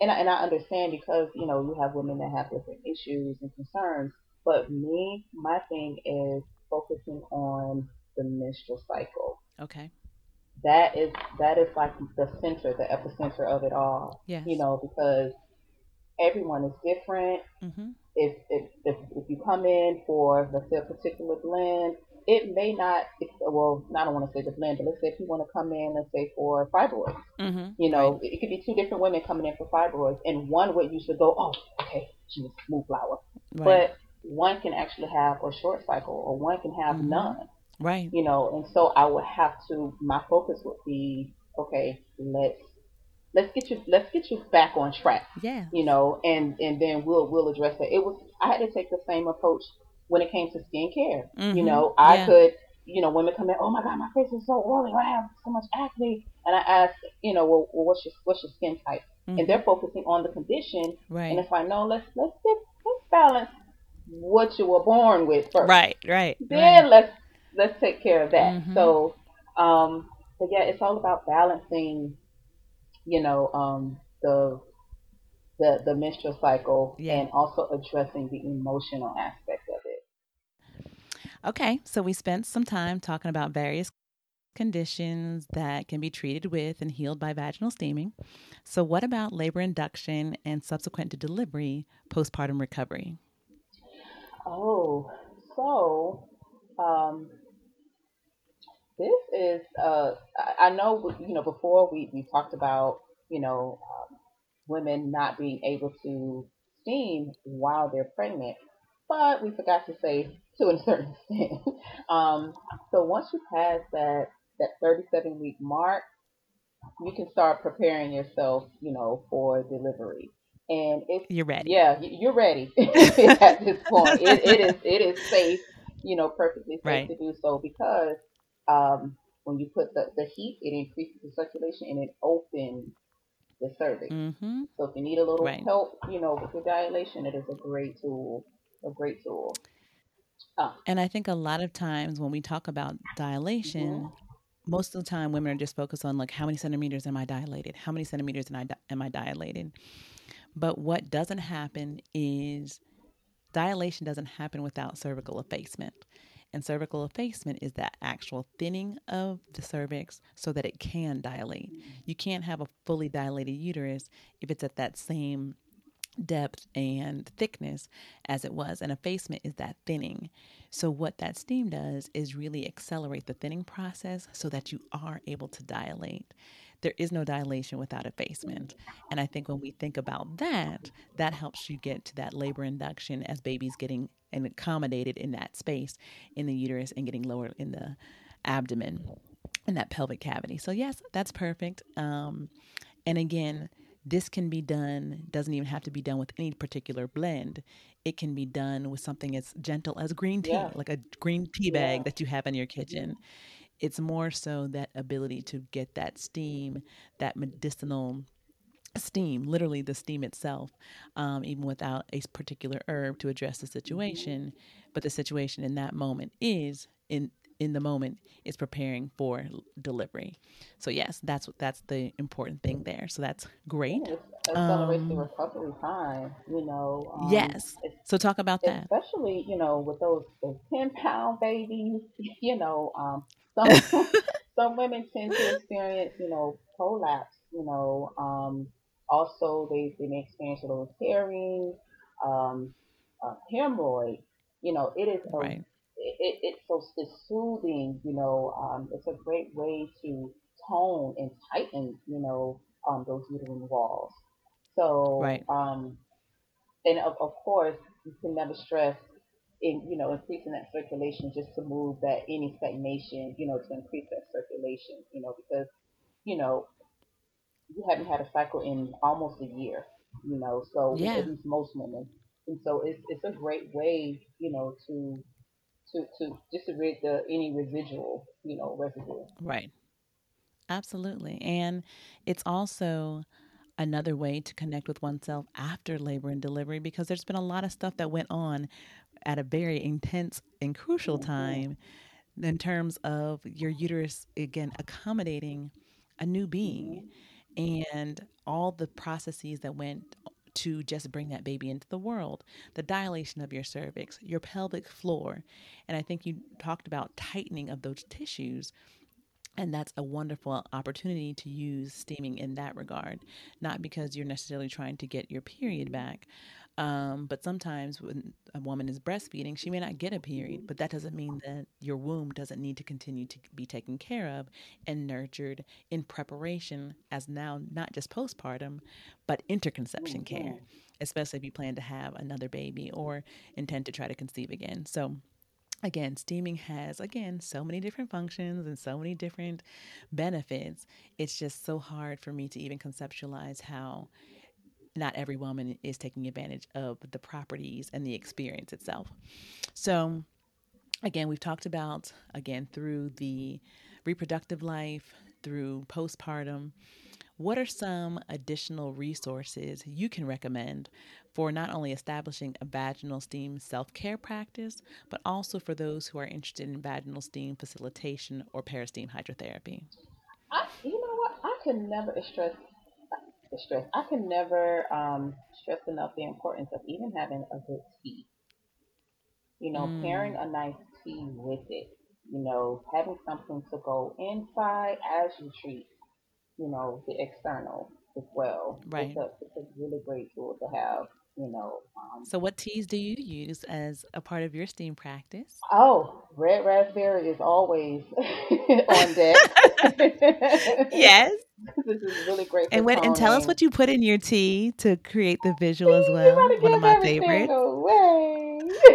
S2: and I, and I understand because you know you have women that have different issues and concerns, but me, my thing is focusing on the menstrual cycle.
S1: Okay.
S2: That is that is like the center, the epicenter of it all.
S1: Yeah.
S2: You know because everyone is different. Mm-hmm. If, if if if you come in for let's say a particular blend it may not, well, I don't want to say the blend, but let's say if you want to come in, let's say for fibroids, mm-hmm. you know, right. it could be two different women coming in for fibroids, and one would usually go, oh, okay, she was smooth flower, right. but one can actually have a short cycle, or one can have mm-hmm. none,
S1: right?
S2: You know, and so I would have to, my focus would be, okay, let's let's get you let's get you back on track.
S1: Yeah.
S2: You know, and and then we'll we'll address it. It was I had to take the same approach when it came to skincare. Mm-hmm. You know, I yeah. could, you know, women come in, oh my God, my face is so oily, I have so much acne, and I ask, you know, well, well what's your what's your skin type? Mm-hmm. And they're focusing on the condition,
S1: right.
S2: and it's like, no, let's let's get let's balance what you were born with first,
S1: right, right.
S2: Then
S1: right.
S2: let's let's take care of that. Mm-hmm. So, um, but yeah, it's all about balancing, you know, um, the the the menstrual cycle yeah. and also addressing the emotional aspect.
S1: Okay, so we spent some time talking about various conditions that can be treated with and healed by vaginal steaming. So, what about labor induction and subsequent to delivery postpartum recovery?
S2: Oh, so um, this is, uh, I know, you know, before we, we talked about, you know, um, women not being able to steam while they're pregnant, but we forgot to say to a certain extent. Um, so once you pass that that 37 week mark, you can start preparing yourself, you know, for delivery. And if
S1: you're ready,
S2: yeah, you're ready at this point. It, it is it is safe, you know, perfectly safe right. to do so because um, when you put the, the heat, it increases the circulation and it opens the cervix. Mm-hmm. So if you need a little right. help, you know, with your dilation, it is a great tool. A great tool.
S1: Oh. And I think a lot of times when we talk about dilation, mm-hmm. most of the time women are just focused on like how many centimeters am I dilated? How many centimeters am I, di- am I dilated? But what doesn't happen is dilation doesn't happen without cervical effacement. And cervical effacement is that actual thinning of the cervix so that it can dilate. You can't have a fully dilated uterus if it's at that same depth and thickness as it was. And effacement is that thinning. So, what that steam does is really accelerate the thinning process so that you are able to dilate. There is no dilation without effacement. And I think when we think about that, that helps you get to that labor induction as baby's getting and accommodated in that space in the uterus and getting lower in the abdomen in that pelvic cavity. So, yes, that's perfect. Um, and again, this can be done, doesn't even have to be done with any particular blend. It can be done with something as gentle as green tea, yeah. like a green tea bag yeah. that you have in your kitchen. It's more so that ability to get that steam, that medicinal steam, literally the steam itself, um, even without a particular herb to address the situation. But the situation in that moment is in in the moment is preparing for delivery. So yes, that's that's the important thing there. So that's great.
S2: Yeah, accelerates um, the recovery time. You know.
S1: Um, yes. So talk about that.
S2: Especially you know with those, those ten pound babies. You know, um, some some women tend to experience you know prolapse. You know, um, also they they may experience a little tearing, um, uh, hemorrhoid. You know, it is a right it, it's so it's soothing, you know. Um, it's a great way to tone and tighten, you know, um, those uterine walls. So,
S1: right.
S2: um, and of, of course, you can never stress in, you know, increasing that circulation just to move that any stagnation, you know, to increase that circulation, you know, because, you know, you haven't had a cycle in almost a year, you know, so
S1: yeah.
S2: at least most women. And so it's, it's a great way, you know, to to, to just to rid the any residual, you know, residue.
S1: Right. Absolutely. And it's also another way to connect with oneself after labor and delivery because there's been a lot of stuff that went on at a very intense and crucial mm-hmm. time in terms of your uterus again accommodating a new being mm-hmm. and all the processes that went to just bring that baby into the world, the dilation of your cervix, your pelvic floor. And I think you talked about tightening of those tissues. And that's a wonderful opportunity to use steaming in that regard, not because you're necessarily trying to get your period back, um, but sometimes when a woman is breastfeeding, she may not get a period, but that doesn't mean that your womb doesn't need to continue to be taken care of and nurtured in preparation as now not just postpartum, but interconception mm-hmm. care, especially if you plan to have another baby or intend to try to conceive again. So, again, steaming has, again, so many different functions and so many different benefits. It's just so hard for me to even conceptualize how not every woman is taking advantage of the properties and the experience itself. So, again, we've talked about, again, through the reproductive life, through postpartum, what are some additional resources you can recommend for not only establishing a vaginal steam self care practice, but also for those who are interested in vaginal steam facilitation or peristeam hydrotherapy?
S2: I, you know what? I can never stress the stress. I can never um, stress enough the importance of even having a good tea. You know, mm. pairing a nice tea with it. You know, having something to go inside as you treat, you know, the external as well.
S1: Right.
S2: It's a, it's a really great tool to have you know. Um,
S1: so, what teas do you use as a part of your steam practice?
S2: Oh, red raspberry is always on deck.
S1: yes.
S2: this is really great.
S1: and when, and tell us what you put in your tea to create the visual as well. One of my favorites.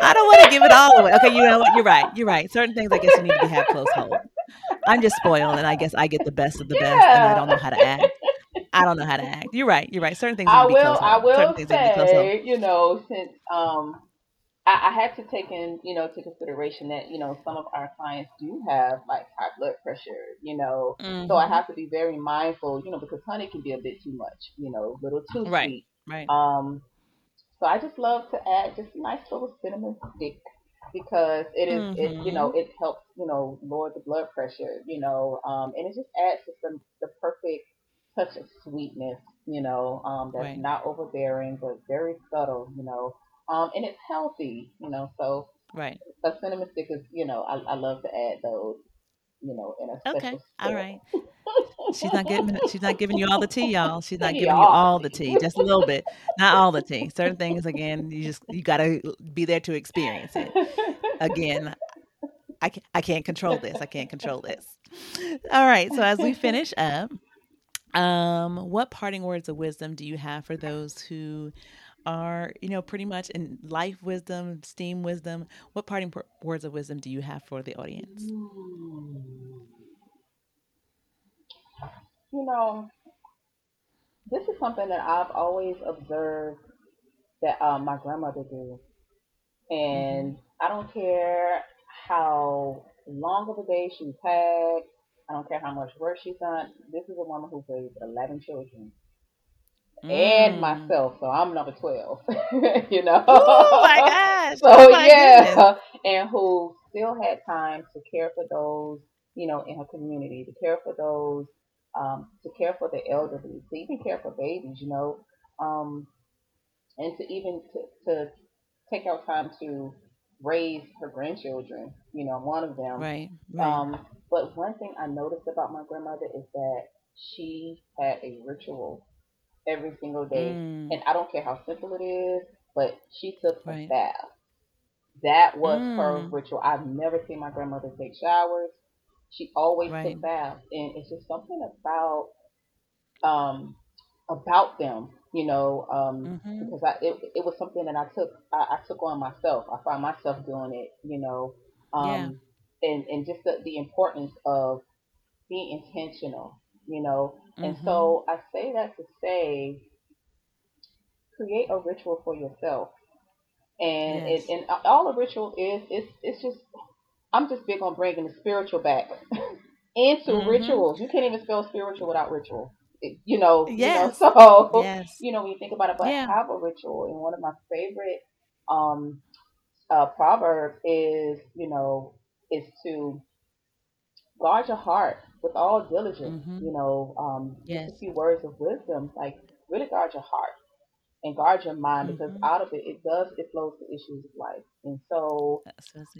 S1: I don't want to give it all away. Okay, you know what? You're right. You're right. Certain things I guess you need to have close hold. I'm just spoiled, and I guess I get the best of the yeah. best, and I don't know how to act. I don't know how to act. You're right. You're right. Certain things. I will. I
S2: will say, you know, since um, I, I, had to take in, you know, to consideration that you know some of our clients do have like high blood pressure, you know, mm-hmm. so I mm-hmm. have to be very mindful, you know, because honey can be a bit too much, you know, a little too
S1: right.
S2: sweet.
S1: Right.
S2: Um, so I just love to add just a nice little cinnamon stick because it is, mm-hmm. it, you know, mm-hmm. it helps, you know, lower the blood pressure, you know, um, and it just adds to some the perfect touch of sweetness, you know, um, that's
S1: right.
S2: not overbearing but very subtle, you know, um, and it's healthy, you know. So
S1: Right.
S2: A cinnamon stick is, you know, I, I love to add those, you know, in a special.
S1: Okay.
S2: All
S1: right. She's not giving she's not giving you all the tea, y'all. She's not giving you all the tea, just a little bit, not all the tea. Certain things, again, you just you got to be there to experience it. Again, I can't, I can't control this. I can't control this. All right. So as we finish up, um, what parting words of wisdom do you have for those who are, you know, pretty much in life wisdom, STEAM wisdom? What parting words of wisdom do you have for the audience?
S2: You know, this is something that I've always observed that um, my grandmother did. And mm-hmm. I don't care how long of a day she's had, I don't care how much work she's done. This is a woman who raised 11 children. Mm. And myself, so I'm number 12, you know.
S1: Oh my gosh.
S2: so,
S1: oh my
S2: yeah. Goodness. And who still had time to care for those, you know, in her community, to care for those, um, to care for the elderly, to even care for babies, you know, um, and to even to, to take our time to raise her grandchildren, you know, one of them.
S1: Right. right.
S2: Um, but one thing I noticed about my grandmother is that she had a ritual every single day. Mm. And I don't care how simple it is, but she took right. a bath. That was mm. her ritual. I've never seen my grandmother take showers. She always right. took baths. And it's just something about um about them, you know, um, mm-hmm. because I it, it was something that I took I, I took on myself. I find myself doing it, you know. Um yeah and and just the, the importance of being intentional, you know. Mm-hmm. And so I say that to say, create a ritual for yourself, and yes. it, and all a ritual is it's it's just I'm just big on bringing the spiritual back into mm-hmm. rituals. You can't even spell spiritual without ritual. It, you know,
S1: yes.
S2: you know, so
S1: yes.
S2: you know when you think about it, but yeah. have a ritual. And one of my favorite um uh proverbs is, you know, is to guard your heart with all diligence. Mm-hmm. You know, um, yes. just a few words of wisdom, like really guard your heart and guard your mind mm-hmm. because out of it, it does it flows to issues of life. And so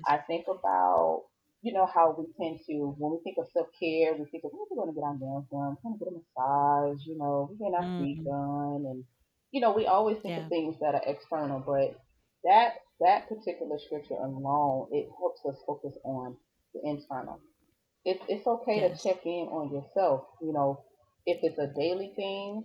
S2: I think about you know how we tend to when we think of self care, we think of oh, we're going to get our nails done, we're going to get a massage, you know, we're getting our mm-hmm. feet done, and you know we always think yeah. of things that are external, but that that particular scripture alone, it helps us focus on the internal. It's it's okay yes. to check in on yourself. You know, if it's a daily thing,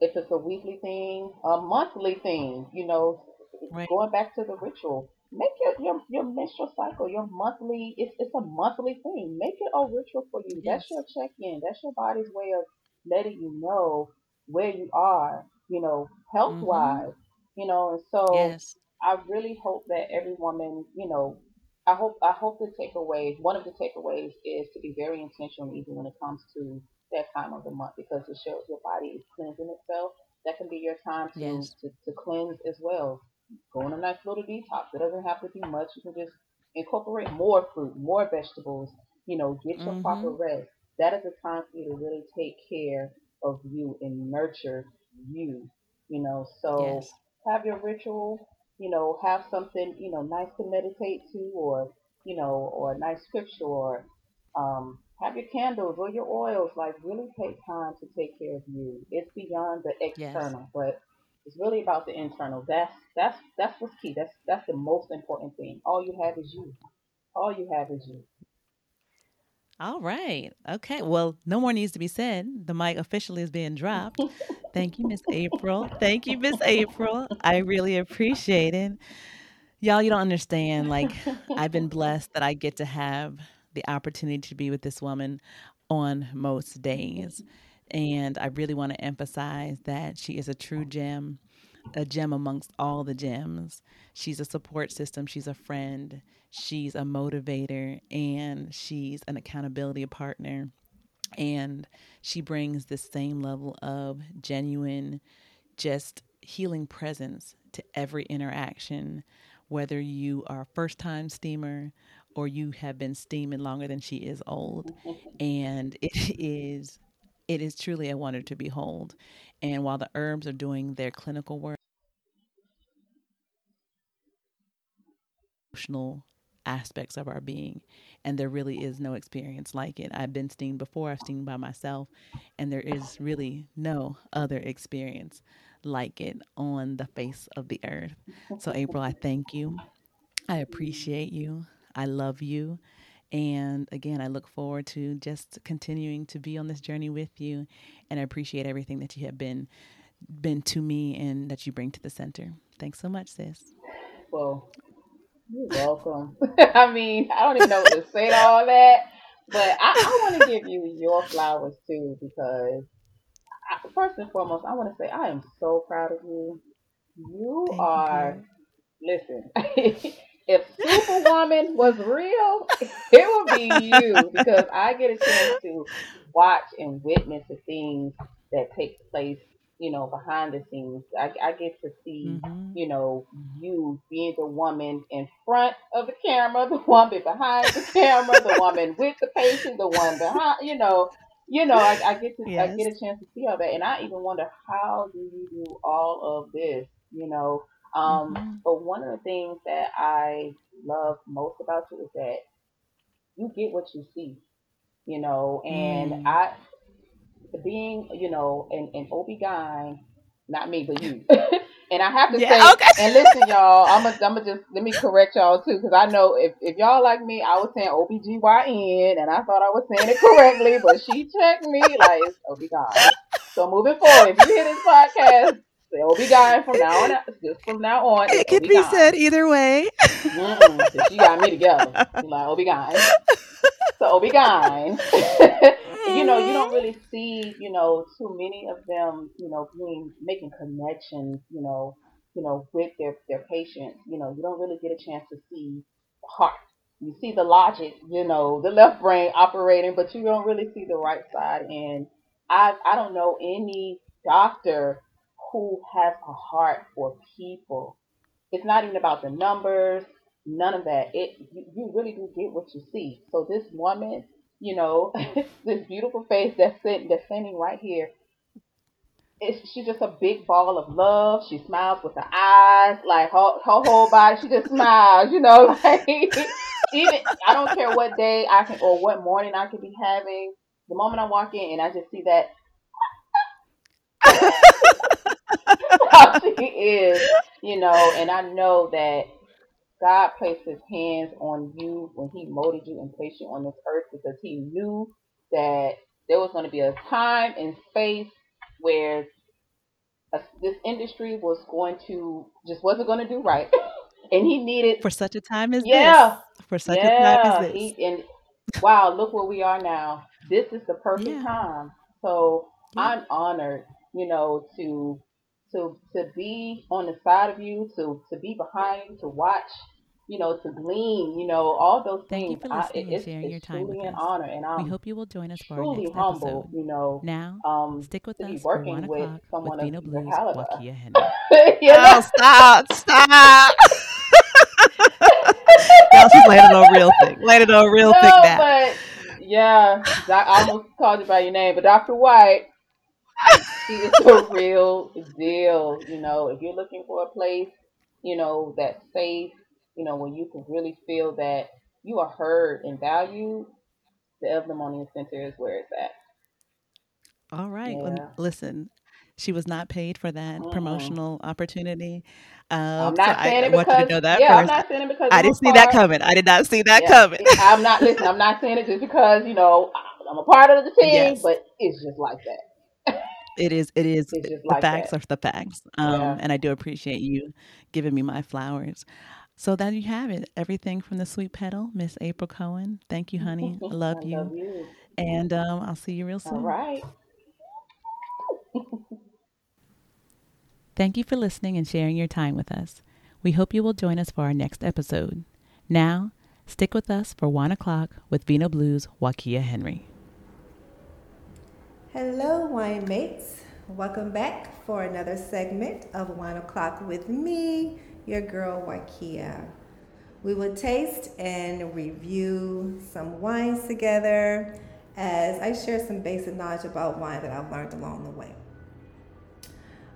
S2: if it's a weekly thing, a monthly thing. You know, right. going back to the ritual, make your, your your menstrual cycle your monthly. It's it's a monthly thing. Make it a ritual for you. Yes. That's your check in. That's your body's way of letting you know where you are. You know, health wise. Mm-hmm. You know, and so
S1: yes.
S2: I really hope that every woman, you know, I hope I hope the takeaway, one of the takeaways is to be very intentional even when it comes to that time of the month because it shows your body is cleansing itself. That can be your time to, yes. to, to cleanse as well. Go on a nice little detox. It doesn't have to be much. You can just incorporate more fruit, more vegetables, you know, get your mm-hmm. proper rest. That is a time for you to really take care of you and nurture you, you know. So yes. have your ritual, you know, have something, you know, nice to meditate to or, you know, or a nice scripture or um, have your candles or your oils. Like really take time to take care of you. It's beyond the external, yes. but it's really about the internal. That's that's that's what's key. That's that's the most important thing. All you have is you. All you have is you.
S1: All right. Okay. Well, no more needs to be said. The mic officially is being dropped. Thank you, Miss April. Thank you, Miss April. I really appreciate it. Y'all, you don't understand. Like, I've been blessed that I get to have the opportunity to be with this woman on most days. And I really want to emphasize that she is a true gem, a gem amongst all the gems. She's a support system, she's a friend, she's a motivator and she's an accountability partner. And she brings the same level of genuine, just healing presence to every interaction, whether you are a first time steamer or you have been steaming longer than she is old. And it is it is truly a wonder to behold. And while the herbs are doing their clinical work, emotional aspects of our being. And there really is no experience like it. I've been seen before, I've seen by myself, and there is really no other experience like it on the face of the earth. So, April, I thank you. I appreciate you. I love you. And again, I look forward to just continuing to be on this journey with you. And I appreciate everything that you have been been to me and that you bring to the center. Thanks so much, sis.
S2: Well, you're welcome. I mean, I don't even know what to say to all that, but I, I want to give you your flowers too because I, first and foremost, I want to say I am so proud of you. You Thank are. You. Listen, if Superwoman was real, it would be you because I get a chance to watch and witness the things that take place you know, behind the scenes. I, I get to see, mm-hmm. you know, you being the woman in front of the camera, the woman behind the camera, the woman with the patient, the one behind, you know, you know, I, I get to yes. I get a chance to see all that, and I even wonder how do you do all of this, you know. Um, mm-hmm. But one of the things that I love most about you is that you get what you see, you know, and mm. I being, you know, an, an OB-GYN, not me, but you. and I have to yeah, say, okay. and listen, y'all, I'm gonna I'm just, let me correct y'all too, because I know if, if y'all like me, I was saying OBGYN, and I thought I was saying it correctly, but she checked me like it's OB-GYN. So moving forward, if you hear this podcast, say OB-GYN from now on, just from now on.
S1: It could be said either way.
S2: Mm-mm, she got me together. She's like OB-GYN. So OB-GYN you know, you don't mm-hmm. really see, you know, too many of them, you know, being making connections, you know, you know, with their their patients. You know, you don't really get a chance to see the heart. You see the logic, you know, the left brain operating, but you don't really see the right side. And I I don't know any doctor who has a heart for people. It's not even about the numbers, none of that. It you, you really do get what you see. So this woman you know, this beautiful face that's sitting, that's standing right here. It's, she's just a big ball of love. She smiles with her eyes, like her, her whole body. She just smiles, you know, like even I don't care what day I can or what morning I could be having. The moment I walk in and I just see that how she is, you know, and I know that God placed his hands on you when he molded you and placed you on this earth because he knew that there was going to be a time and space where a, this industry was going to just wasn't going to do right and he needed
S1: for such a time as yeah this. for such yeah, a time as this
S2: he, and wow look where we are now this is the perfect yeah. time so yeah. i'm honored you know to to to be on the side of you, to to be behind you, to watch, you know, to glean, you know, all those
S1: Thank
S2: things.
S1: you for listening I, it's, sharing
S2: it's
S1: your time
S2: truly
S1: with
S2: an
S1: us.
S2: honor, and I'm
S1: we hope you will join us for
S2: our
S1: next
S2: humble,
S1: episode.
S2: You know,
S1: now um, stick with us for Wine O'Clock with Vino Blues,
S2: Wakia
S1: Henry. oh,
S2: stop,
S1: stop. Y'all, she's landing on real thick. Landing on real no, thick now.
S2: But yeah, I almost called you by your name, but Dr. White she is the real deal. You know, if you're looking for a place, you know, that's safe, you know, where you can really feel that you are heard and valued, the Eudaimonia Center is where it's at.
S1: All right. Yeah. Listen, she was not paid for that mm promotional opportunity. Um,
S2: I'm not so saying I, it because, want you to know that yeah, i I'm not saying it because
S1: I didn't see that coming. I did not see that yeah, coming.
S2: I'm not listen. I'm not saying it just because you know I'm a part of the team, yes. but it's just like that.
S1: It is. It is. The like facts that. are the facts. Um, yeah. And I do appreciate you giving me my flowers. So there you have it. Everything from the sweet petal, Miss April Cohen. Thank you, honey. I love, I you. love you. And um, I'll see you real soon.
S2: All right.
S1: Thank you for listening and sharing your time with us. We hope you will join us for our next episode. Now, stick with us for Wine O'Clock with Vino Blues Wakia Henry.
S3: Hello, wine mates. Welcome back for another segment of Wine O'Clock with me, your girl Wakia. We will taste and review some wines together as I share some basic knowledge about wine that I've learned along the way.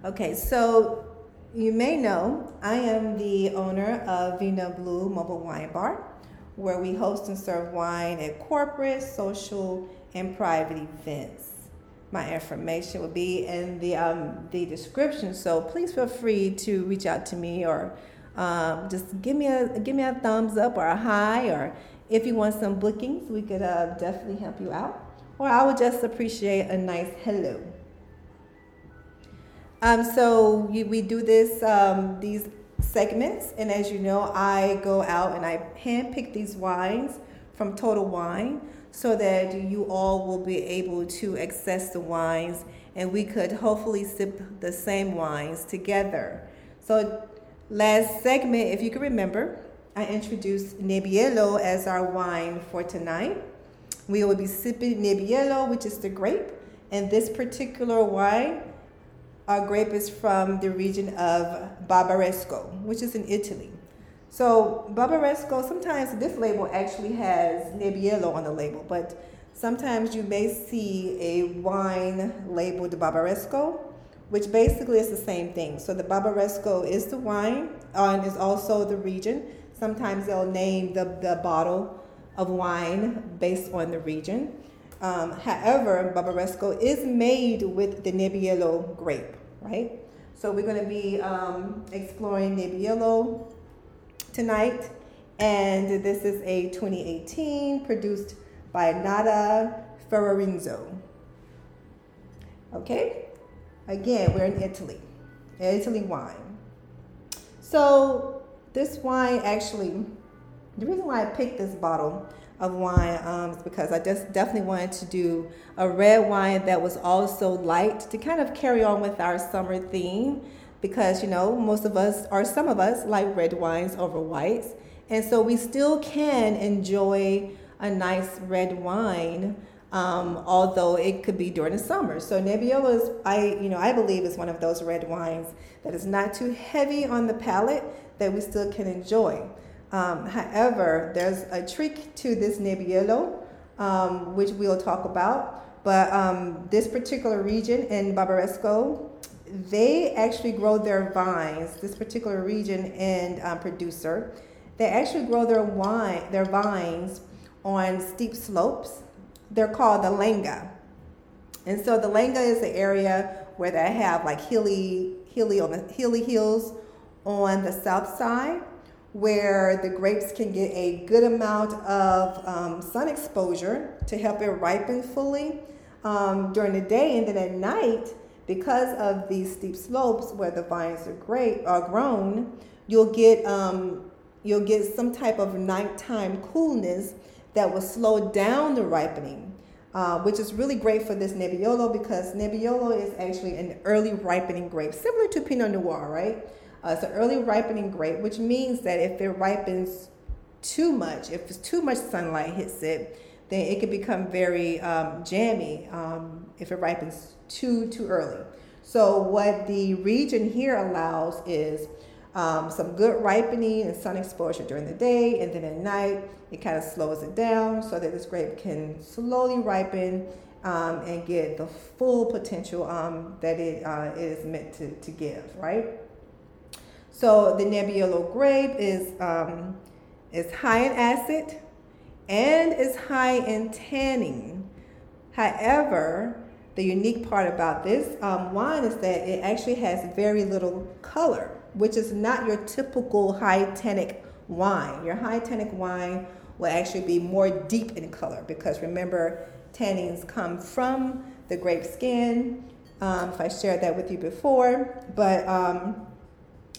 S3: Okay, so you may know I am the owner of Vino Blue Mobile Wine Bar, where we host and serve wine at corporate, social, and private events. My information will be in the um, the description, so please feel free to reach out to me or um, just give me a give me a thumbs up or a hi, or if you want some bookings, we could uh, definitely help you out. Or I would just appreciate a nice hello. Um, so we do this um, these segments, and as you know, I go out and I handpick these wines from Total Wine so that you all will be able to access the wines and we could hopefully sip the same wines together. So, last segment, if you can remember, I introduced Nebbiolo as our wine for tonight. We will be sipping Nebbiolo, which is the grape, and this particular wine, our grape is from the region of Barbaresco, which is in Italy. So Barbaresco, sometimes this label actually has Nebbiolo on the label, but sometimes you may see a wine labeled Barbaresco, which basically is the same thing. So the Barbaresco is the wine and is also the region. Sometimes they'll name the, the bottle of wine based on the region. Um, however, Barbaresco is made with the Nebbiolo grape, right? So we're going to be um, exploring Nebbiolo tonight. And this is a 2018 produced by Nada Fiorenzo. Okay? Again, we're in Italy, Italy wine. So, this wine actually, the reason why I picked this bottle of wine um, is because I just definitely wanted to do a red wine that was also light to kind of carry on with our summer theme because you know most of us or some of us like red wines over whites. And so we still can enjoy a nice red wine um, although it could be during the summer. So nebbiolo is i you know i believe is one of those red wines that is not too heavy on the palate that we still can enjoy. Um, however there's a trick to this nebbiolo um, which we'll talk about. But um, this particular region in barbaresco they actually grow their vines, this particular region and um, producer, they actually grow their wine, their vines on steep slopes. They're called the langa. And so the langa is the area where they have like hilly, hilly on the hilly hills on the south side, where the grapes can get a good amount of um, sun exposure to help it ripen fully um, during the day, and then at night because of these steep slopes where the vines are great are grown, you'll get um, you'll get some type of nighttime coolness that will slow down the ripening, uh, which is really great for this Nebbiolo because Nebbiolo is actually an early ripening grape, similar to Pinot Noir, right? Uh, it's an early ripening grape, which means that if it ripens too much, if too much sunlight hits it, then it can become very um, jammy um, if it ripens too too early. So what the region here allows is um, some good ripening and sun exposure during the day, and then at night it kind of slows it down so that this grape can slowly ripen um, and get the full potential um, that it, uh, it is meant to, to give, right? So the Nebbiolo grape is, um, is high in acid and is high in tannin. However, the unique part about this um, wine is that it actually has very little color, which is not your typical high tannic wine. Your high tannic wine will actually be more deep in color because remember, tannins come from the grape skin. Um, if I shared that with you before, but um,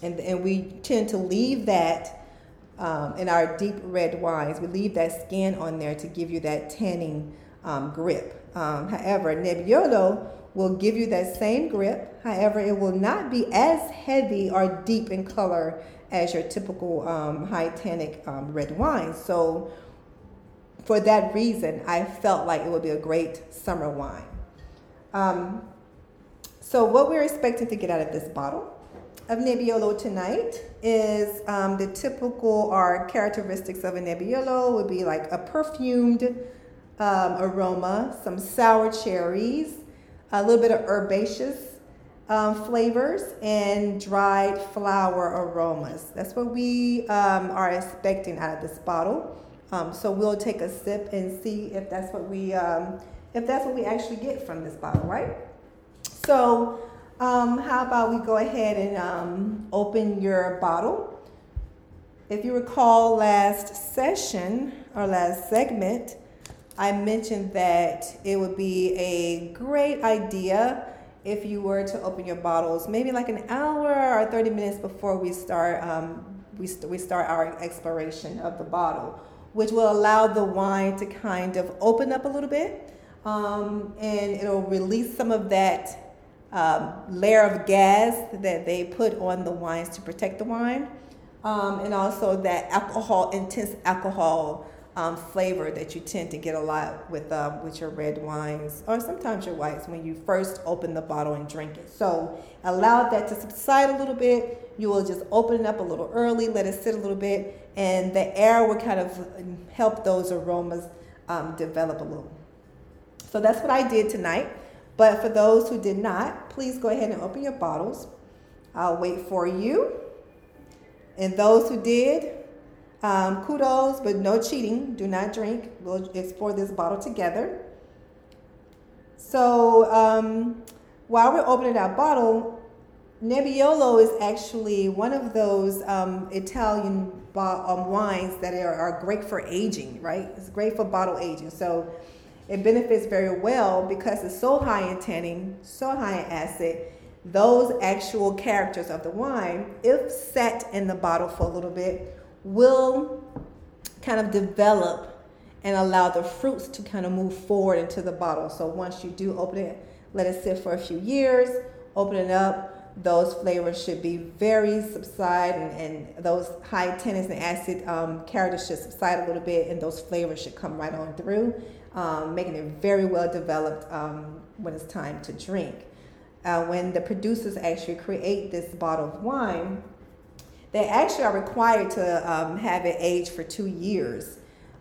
S3: and and we tend to leave that um, in our deep red wines. We leave that skin on there to give you that tannin um, grip. Um, however, Nebbiolo will give you that same grip. However, it will not be as heavy or deep in color as your typical um, high tannic um, red wine. So, for that reason, I felt like it would be a great summer wine. Um, so, what we're expecting to get out of this bottle of Nebbiolo tonight is um, the typical or characteristics of a Nebbiolo would be like a perfumed um, aroma, some sour cherries, a little bit of herbaceous um, flavors and dried flower aromas. That's what we um, are expecting out of this bottle. Um, so we'll take a sip and see if that's what we um, if that's what we actually get from this bottle, right? So um, how about we go ahead and um, open your bottle? If you recall last session or last segment, I mentioned that it would be a great idea if you were to open your bottles maybe like an hour or 30 minutes before we start um, we, st- we start our exploration of the bottle which will allow the wine to kind of open up a little bit um, and it'll release some of that um, layer of gas that they put on the wines to protect the wine um, and also that alcohol intense alcohol um, flavor that you tend to get a lot with um, with your red wines or sometimes your whites when you first open the bottle and drink it. So allow that to subside a little bit. You will just open it up a little early, let it sit a little bit, and the air will kind of help those aromas um, develop a little. So that's what I did tonight. But for those who did not, please go ahead and open your bottles. I'll wait for you. And those who did, um, kudos, but no cheating. Do not drink. We'll explore this bottle together. So um, while we're opening our bottle, Nebbiolo is actually one of those um, Italian bo- um, wines that are, are great for aging, right? It's great for bottle aging. So it benefits very well because it's so high in tannin, so high in acid. Those actual characters of the wine, if set in the bottle for a little bit, will kind of develop and allow the fruits to kind of move forward into the bottle. So once you do open it, let it sit for a few years, open it up, those flavors should be very subside and, and those high tannins and acid um, characters should subside a little bit and those flavors should come right on through, um, making it very well developed um, when it's time to drink. Uh, when the producers actually create this bottle of wine, they actually are required to um, have it aged for two years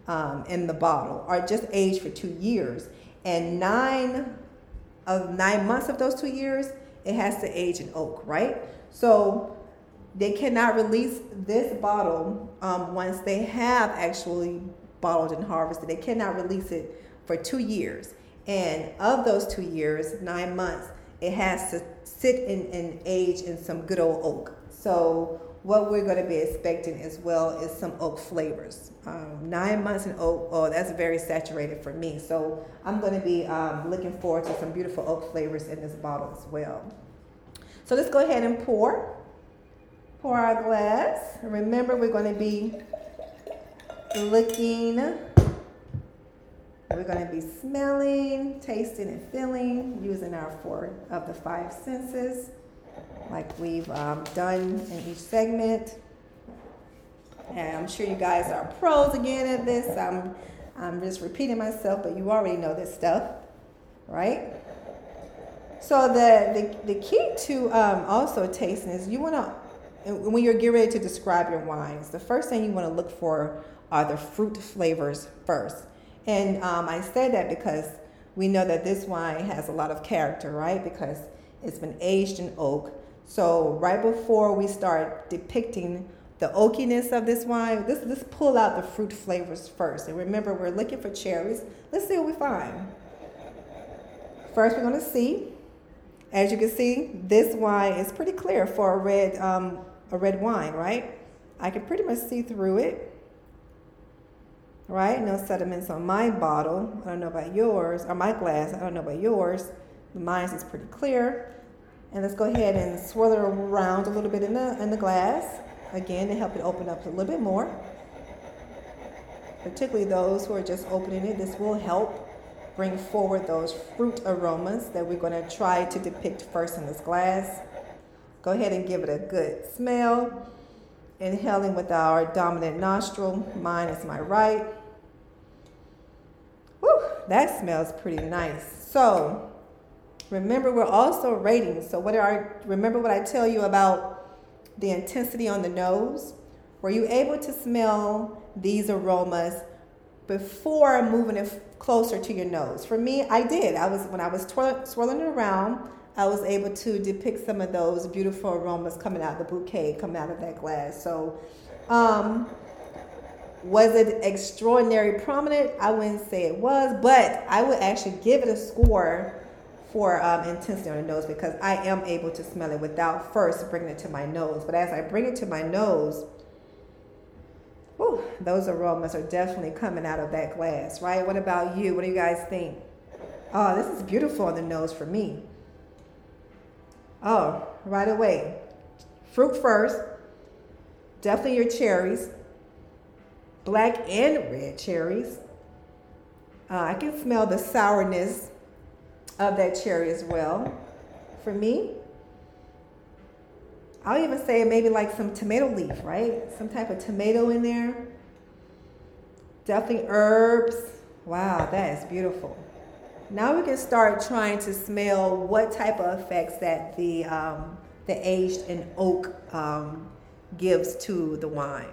S3: um, in the bottle, or just aged for two years. And nine of nine months of those two years, it has to age in oak, right? So they cannot release this bottle um, once they have actually bottled and harvested. They cannot release it for two years. And of those two years, nine months, it has to sit in and age in some good old oak. So what we're going to be expecting as well is some oak flavors. Um, nine months in oak, oh, that's very saturated for me. So I'm going to be um, looking forward to some beautiful oak flavors in this bottle as well. So let's go ahead and pour. Pour our glass. Remember, we're going to be looking, we're going to be smelling, tasting, and feeling using our four of the five senses like we've um, done in each segment. And I'm sure you guys are pros again at this. I'm, I'm just repeating myself, but you already know this stuff, right? So the, the, the key to um, also tasting is you want to, when you're getting ready to describe your wines, the first thing you want to look for are the fruit flavors first. And um, I say that because we know that this wine has a lot of character, right? Because it's been aged in oak. So right before we start depicting the oakiness of this wine, let's, let's pull out the fruit flavors first. And remember, we're looking for cherries. Let's see what we find. First, we're going to see. As you can see, this wine is pretty clear for a red, um, a red wine, right? I can pretty much see through it. Right? No sediments on my bottle. I don't know about yours, or my glass. I don't know about yours. Mine is pretty clear. And let's go ahead and swirl it around a little bit in the, in the glass, again, to help it open up a little bit more. Particularly those who are just opening it, this will help bring forward those fruit aromas that we're going to try to depict first in this glass. Go ahead and give it a good smell. Inhaling with our dominant nostril. Mine is my right. Whew, that smells pretty nice. So, Remember, we're also rating. So, what are remember what I tell you about the intensity on the nose? Were you able to smell these aromas before moving it closer to your nose? For me, I did. I was when I was twirling, swirling it around. I was able to depict some of those beautiful aromas coming out of the bouquet, coming out of that glass. So, um, was it extraordinary prominent? I wouldn't say it was, but I would actually give it a score for um, intensity on the nose because I am able to smell it without first bringing it to my nose. But as I bring it to my nose, whew, those aromas are definitely coming out of that glass, right? What about you? What do you guys think? Oh, this is beautiful on the nose for me. Oh, right away. Fruit first. Definitely your cherries. Black and red cherries. Uh, I can smell the sourness of that cherry as well. For me, I'll even say maybe like some tomato leaf, right? Some type of tomato in there. Definitely herbs. Wow, that is beautiful. Now we can start trying to smell what type of effects that the um, the aged in oak um, gives to the wine.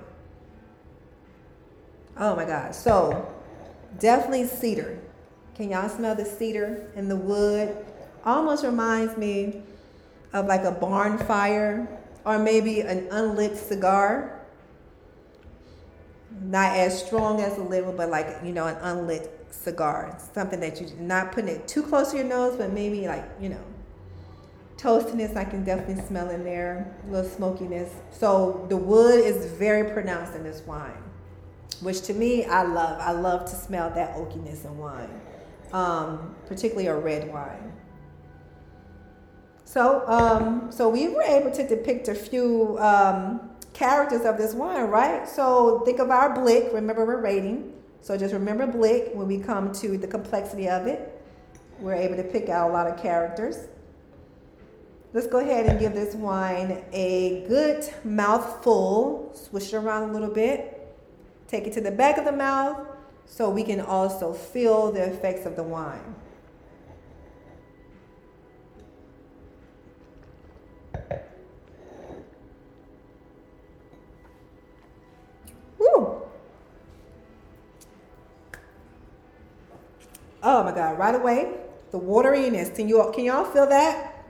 S3: Oh my God! So definitely cedar. Can y'all smell the cedar and the wood? Almost reminds me of like a barn fire or maybe an unlit cigar. Not as strong as a lit but like you know, an unlit cigar. Something that you're not putting it too close to your nose, but maybe like, you know, toastiness I can definitely smell in there, a little smokiness. So the wood is very pronounced in this wine, which to me I love. I love to smell that oakiness in wine, um, particularly a red wine. So, um, so we were able to depict a few um, characters of this wine, right? So think of our blick. Remember, we're rating. So just remember Blick when we come to the complexity of it. We're able to pick out a lot of characters. Let's go ahead and give this wine a good mouthful. Swish it around a little bit. Take it to the back of the mouth so we can also feel the effects of the wine. Oh my God, right away, the wateriness. Can you all, can y'all feel that?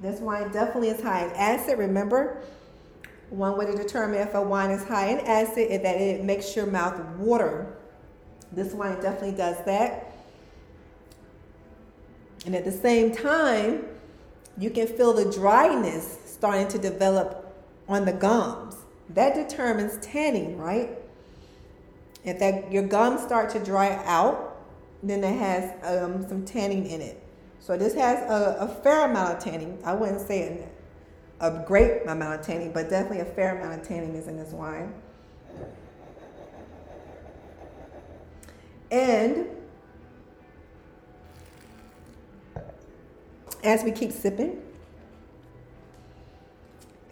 S3: This wine definitely is high in acid. Remember, one way to determine if a wine is high in acid is that it makes your mouth water. This wine definitely does that. And at the same time, you can feel the dryness starting to develop on the gums. That determines tannin, right? If that your gums start to dry out, then it has um, some tannin in it. So this has a, a, fair amount of tannin. I wouldn't say a, great amount of tannin, but definitely a fair amount of tannin is in this wine. And as we keep sipping,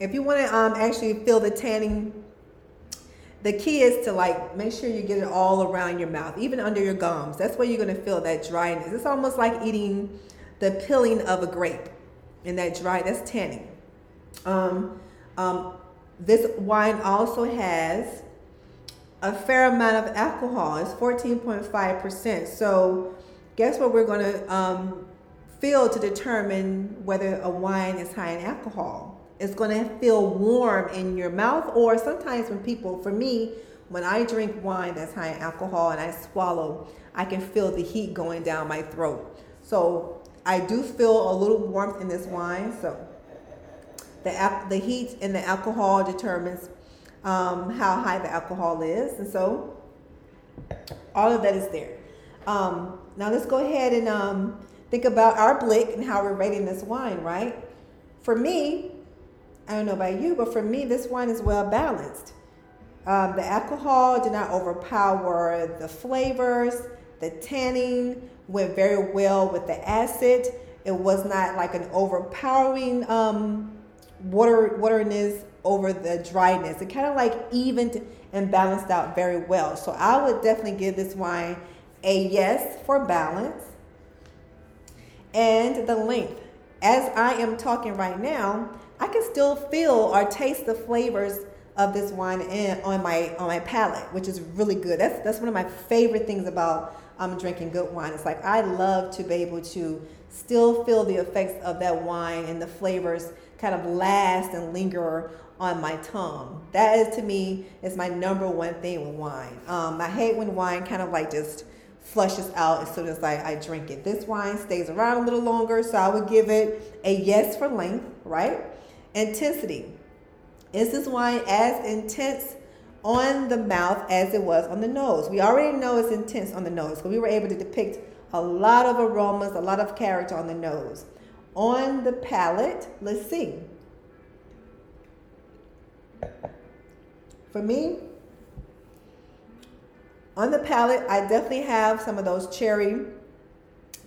S3: if you want to um, actually feel the tannin the key is to like make sure you get it all around your mouth, even under your gums. That's where you're gonna feel that dryness. It's almost like eating the peeling of a grape, and that dry that's tannin. Um, um, this wine also has a fair amount of alcohol. It's 14.5%. So, guess what we're gonna um, feel to determine whether a wine is high in alcohol? it's going to feel warm in your mouth or sometimes when people for me when i drink wine that's high in alcohol and i swallow i can feel the heat going down my throat so i do feel a little warmth in this wine so the, the heat and the alcohol determines um, how high the alcohol is and so all of that is there um, now let's go ahead and um, think about our blick and how we're rating this wine right for me I don't know about you, but for me, this wine is well balanced. Um, the alcohol did not overpower the flavors. The tannin went very well with the acid. It was not like an overpowering um, water wateriness over the dryness. It kind of like evened and balanced out very well. So I would definitely give this wine a yes for balance. And the length. As I am talking right now, I can still feel or taste the flavors of this wine in, on my on my palate, which is really good. That's that's one of my favorite things about I'm drinking good wine. It's like I love to be able to still feel the effects of that wine and the flavors kind of last and linger on my tongue. That is to me is my number one thing with wine. Um, I hate when wine kind of like just flushes out as soon as I, I drink it. This wine stays around a little longer, so I would give it a yes for length, right? Intensity. Is this wine as intense on the mouth as it was on the nose? We already know it's intense on the nose, but we were able to depict a lot of aromas, a lot of character on the nose. On the palate, let's see. For me, on the palate, I definitely have some of those cherry,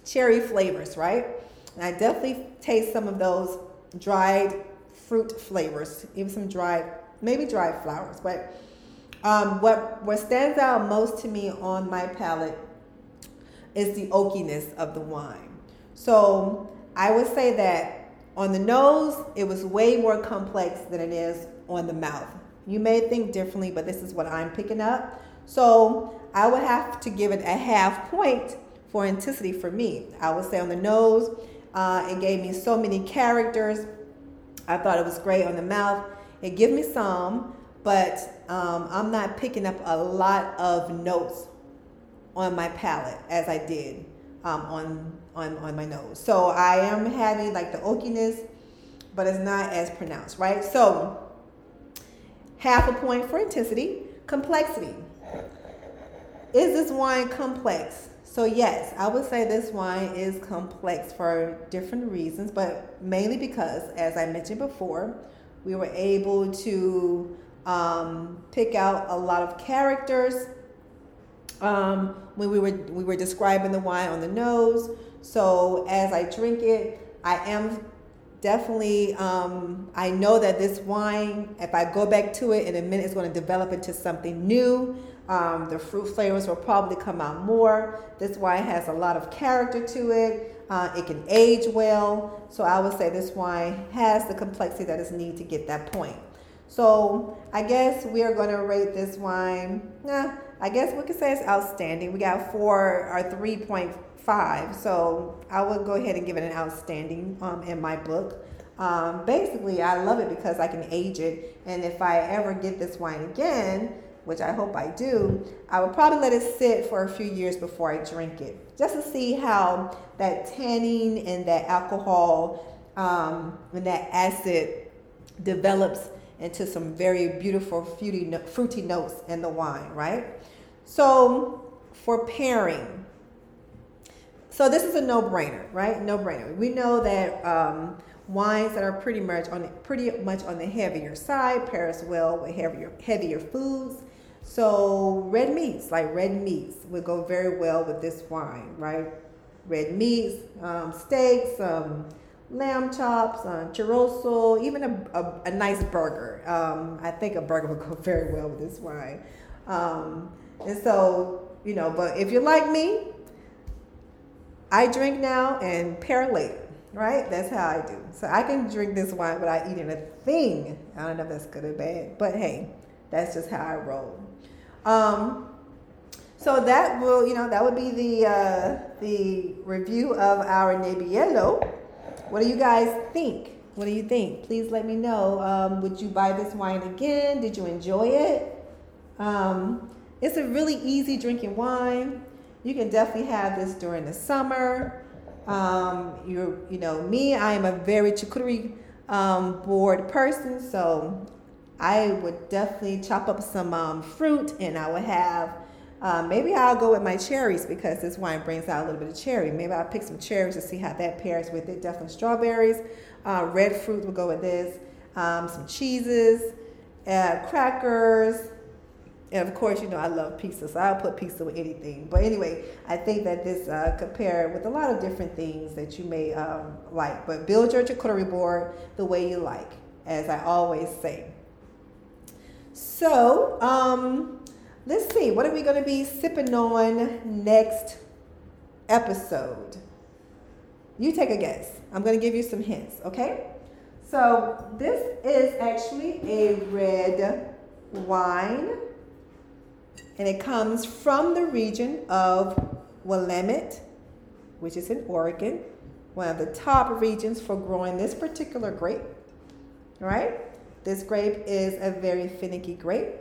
S3: cherry flavors, right? And I definitely taste some of those dried fruit flavors, even some dried, maybe dried flowers. But um, what what stands out most to me on my palate is the oakiness of the wine. So I would say that on the nose, it was way more complex than it is on the mouth. You may think differently, but this is what I'm picking up. So I would have to give it a half point for intensity for me. I would say on the nose, uh, it gave me so many characters. I thought it was great on the mouth. It gave me some, but um, I'm not picking up a lot of notes on my palate as I did um, on, on, on my nose. So I am having like the oakiness, but it's not as pronounced, right? So half a point for intensity. Complexity. Is this wine complex? So, yes, I would say this wine is complex for different reasons, but mainly because, as I mentioned before, we were able to um, pick out a lot of characters um, when we were we were describing the wine on the nose. So as I drink it, I am definitely um, i know that this wine if i go back to it in a minute it's going to develop into something new. Um, the fruit flavors will probably come out more. This wine has a lot of character to it. Uh, it can age well. So i would say this wine has the complexity that is needed to get that point. So i guess we are going to rate this wine i guess we could say it's outstanding. We got four or 3.5 five. So I would go ahead and give it an outstanding um, in my book. Um, basically, I love it because I can age it. And if I ever get this wine again, which I hope I do, I would probably let it sit for a few years before I drink it, just to see how that tannin and that alcohol um, and that acid develops into some very beautiful fruity, fruity notes in the wine, right? So for pairing, so this is a no-brainer, right? No-brainer. We know that um, wines that are pretty much on pretty much on the heavier side pairs well with heavier heavier foods. So red meats, like red meats, would go very well with this wine, right? Red meats, um, steaks, um, lamb chops, uh, chorizo, even a, a, a nice burger. Um, I think a burger would go very well with this wine. Um, and so, you know, but if you're like me, I drink now and pair later, right? That's how I do. So I can drink this wine without eating a thing. I don't know if that's good or bad, but hey, that's just how I roll. Um, so that will, you know, that would be the uh, the review of our Nebbiolo. What do you guys think? What do you think? Please let me know. Um, would you buy this wine again? Did you enjoy it? Um, it's a really easy drinking wine. You can definitely have this during the summer. Um, you you know me, I am a very charcuterie um, board person, so I would definitely chop up some um, fruit and I would have. Uh, maybe I'll go with my cherries because this wine brings out a little bit of cherry. Maybe I'll pick some cherries to see how that pairs with it. Definitely strawberries. Uh, red fruit will go with this. Um, some cheeses, uh, crackers, and of course, you know, I love pizza, so I'll put pizza with anything. But anyway, I think that this uh, compared with a lot of different things that you may um, like. But build your charcuterie board the way you like, as I always say. So, um, let's see, what are we going to be sipping on next episode? You take a guess. I'm going to give you some hints, okay? So, this is actually a red wine and it comes from the region of Willamette, which is in Oregon, one of the top regions for growing this particular grape. right? this grape is a very finicky grape.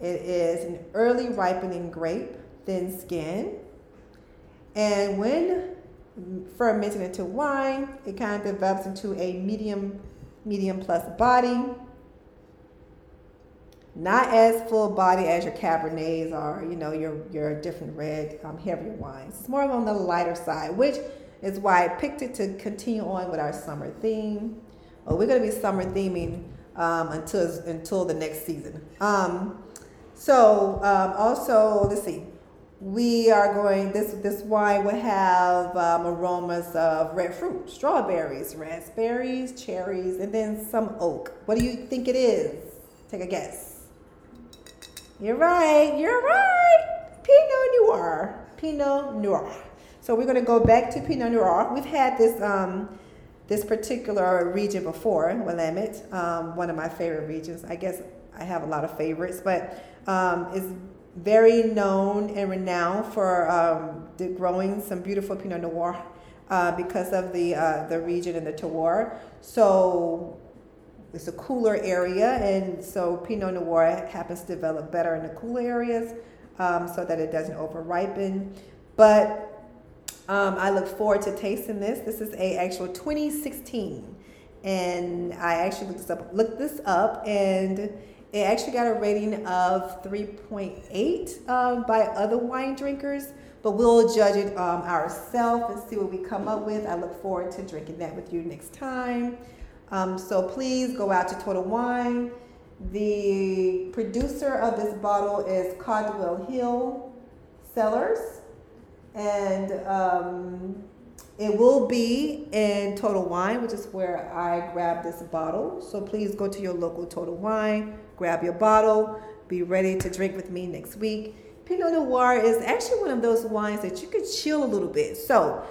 S3: It is an early ripening grape, thin skin. And when fermented into wine, it kind of develops into a medium, medium plus body. Not as full body as your Cabernets or, you know, your, your different red, um, heavier wines. It's more of on the lighter side, which is why I picked it to continue on with our summer theme. Well, we're going to be summer theming um, until until the next season. Um, so um, also, let's see, we are going. This this wine will have um, aromas of red fruit, strawberries, raspberries, cherries, and then some oak. What do you think it is? Take a guess. You're right. You're right. Pinot Noir. Pinot Noir. So we're going to go back to Pinot Noir. We've had this um, this particular region before, Willamette, um, one of my favorite regions. I guess I have a lot of favorites, but um, is very known and renowned for um, growing some beautiful Pinot Noir uh, because of the uh, the region and the terroir. So it's a cooler area, and so Pinot Noir happens to develop better in the cooler areas, um, so that it doesn't over ripen. But um, I look forward to tasting this. This is a actual 2016, and I actually looked this up. Looked this up, and it actually got a rating of 3.8 um, by other wine drinkers. But we'll judge it um, ourselves and see what we come up with. I look forward to drinking that with you next time. Um, so please go out to Total Wine. The producer of this bottle is Caldwell Hill Cellars and um, it will be in Total Wine, which is where I grabbed this bottle. So please go to your local Total Wine, grab your bottle, be ready to drink with me next week. Pinot Noir is actually one of those wines that you could chill a little bit. So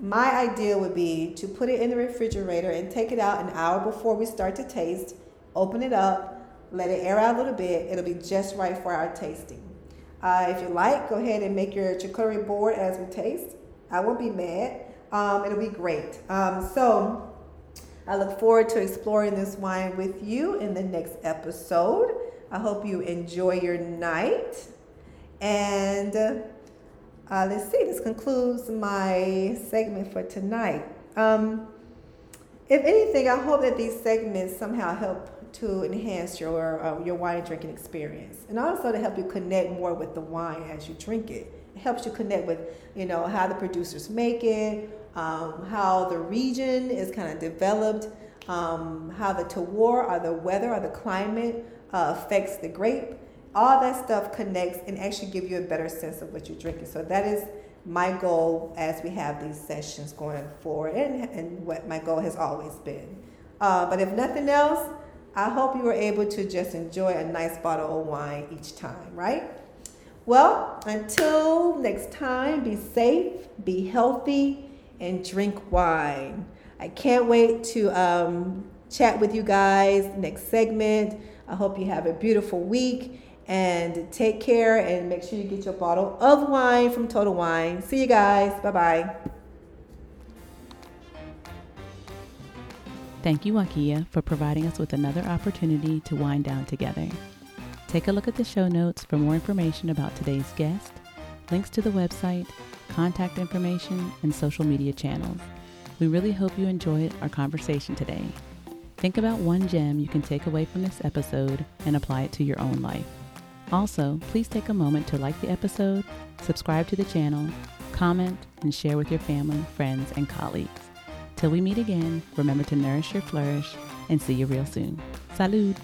S3: my idea would be to put it in the refrigerator and take it out an hour before we start to taste, open it up, let it air out a little bit. It'll be just right for our tasting. Uh, if you like, go ahead and make your charcuterie board as we taste. I won't be mad. Um, it'll be great. Um, so I look forward to exploring this wine with you in the next episode. I hope you enjoy your night. And uh, let's see, this concludes my segment for tonight. Um, if anything, I hope that these segments somehow help to enhance your uh, your wine drinking experience, and also to help you connect more with the wine as you drink it. It helps you connect with you know how the producers make it, um, how the region is kind of developed, um, how the terroir or the weather or the climate uh, affects the grape. All that stuff connects and actually give you a better sense of what you're drinking. So that is my goal as we have these sessions going forward, and, and what my goal has always been. Uh, but if nothing else, I hope you were able to just enjoy a nice bottle of wine each time, right? Well, until next time, be safe, be healthy, and drink wine. I can't wait to um, chat with you guys next segment. I hope you have a beautiful week and take care and make sure you get your bottle of wine from Total Wine. See you guys. Bye bye.
S1: Thank you, Wakia, for providing us with another opportunity to wind down together. Take a look at the show notes for more information about today's guest, links to the website, contact information, and social media channels. We really hope you enjoyed our conversation today. Think about one gem you can take away from this episode and apply it to your own life. Also, please take a moment to like the episode, subscribe to the channel, comment, and share with your family, friends, and colleagues. Till we meet again, remember to nourish your flourish and see you real soon. Salud!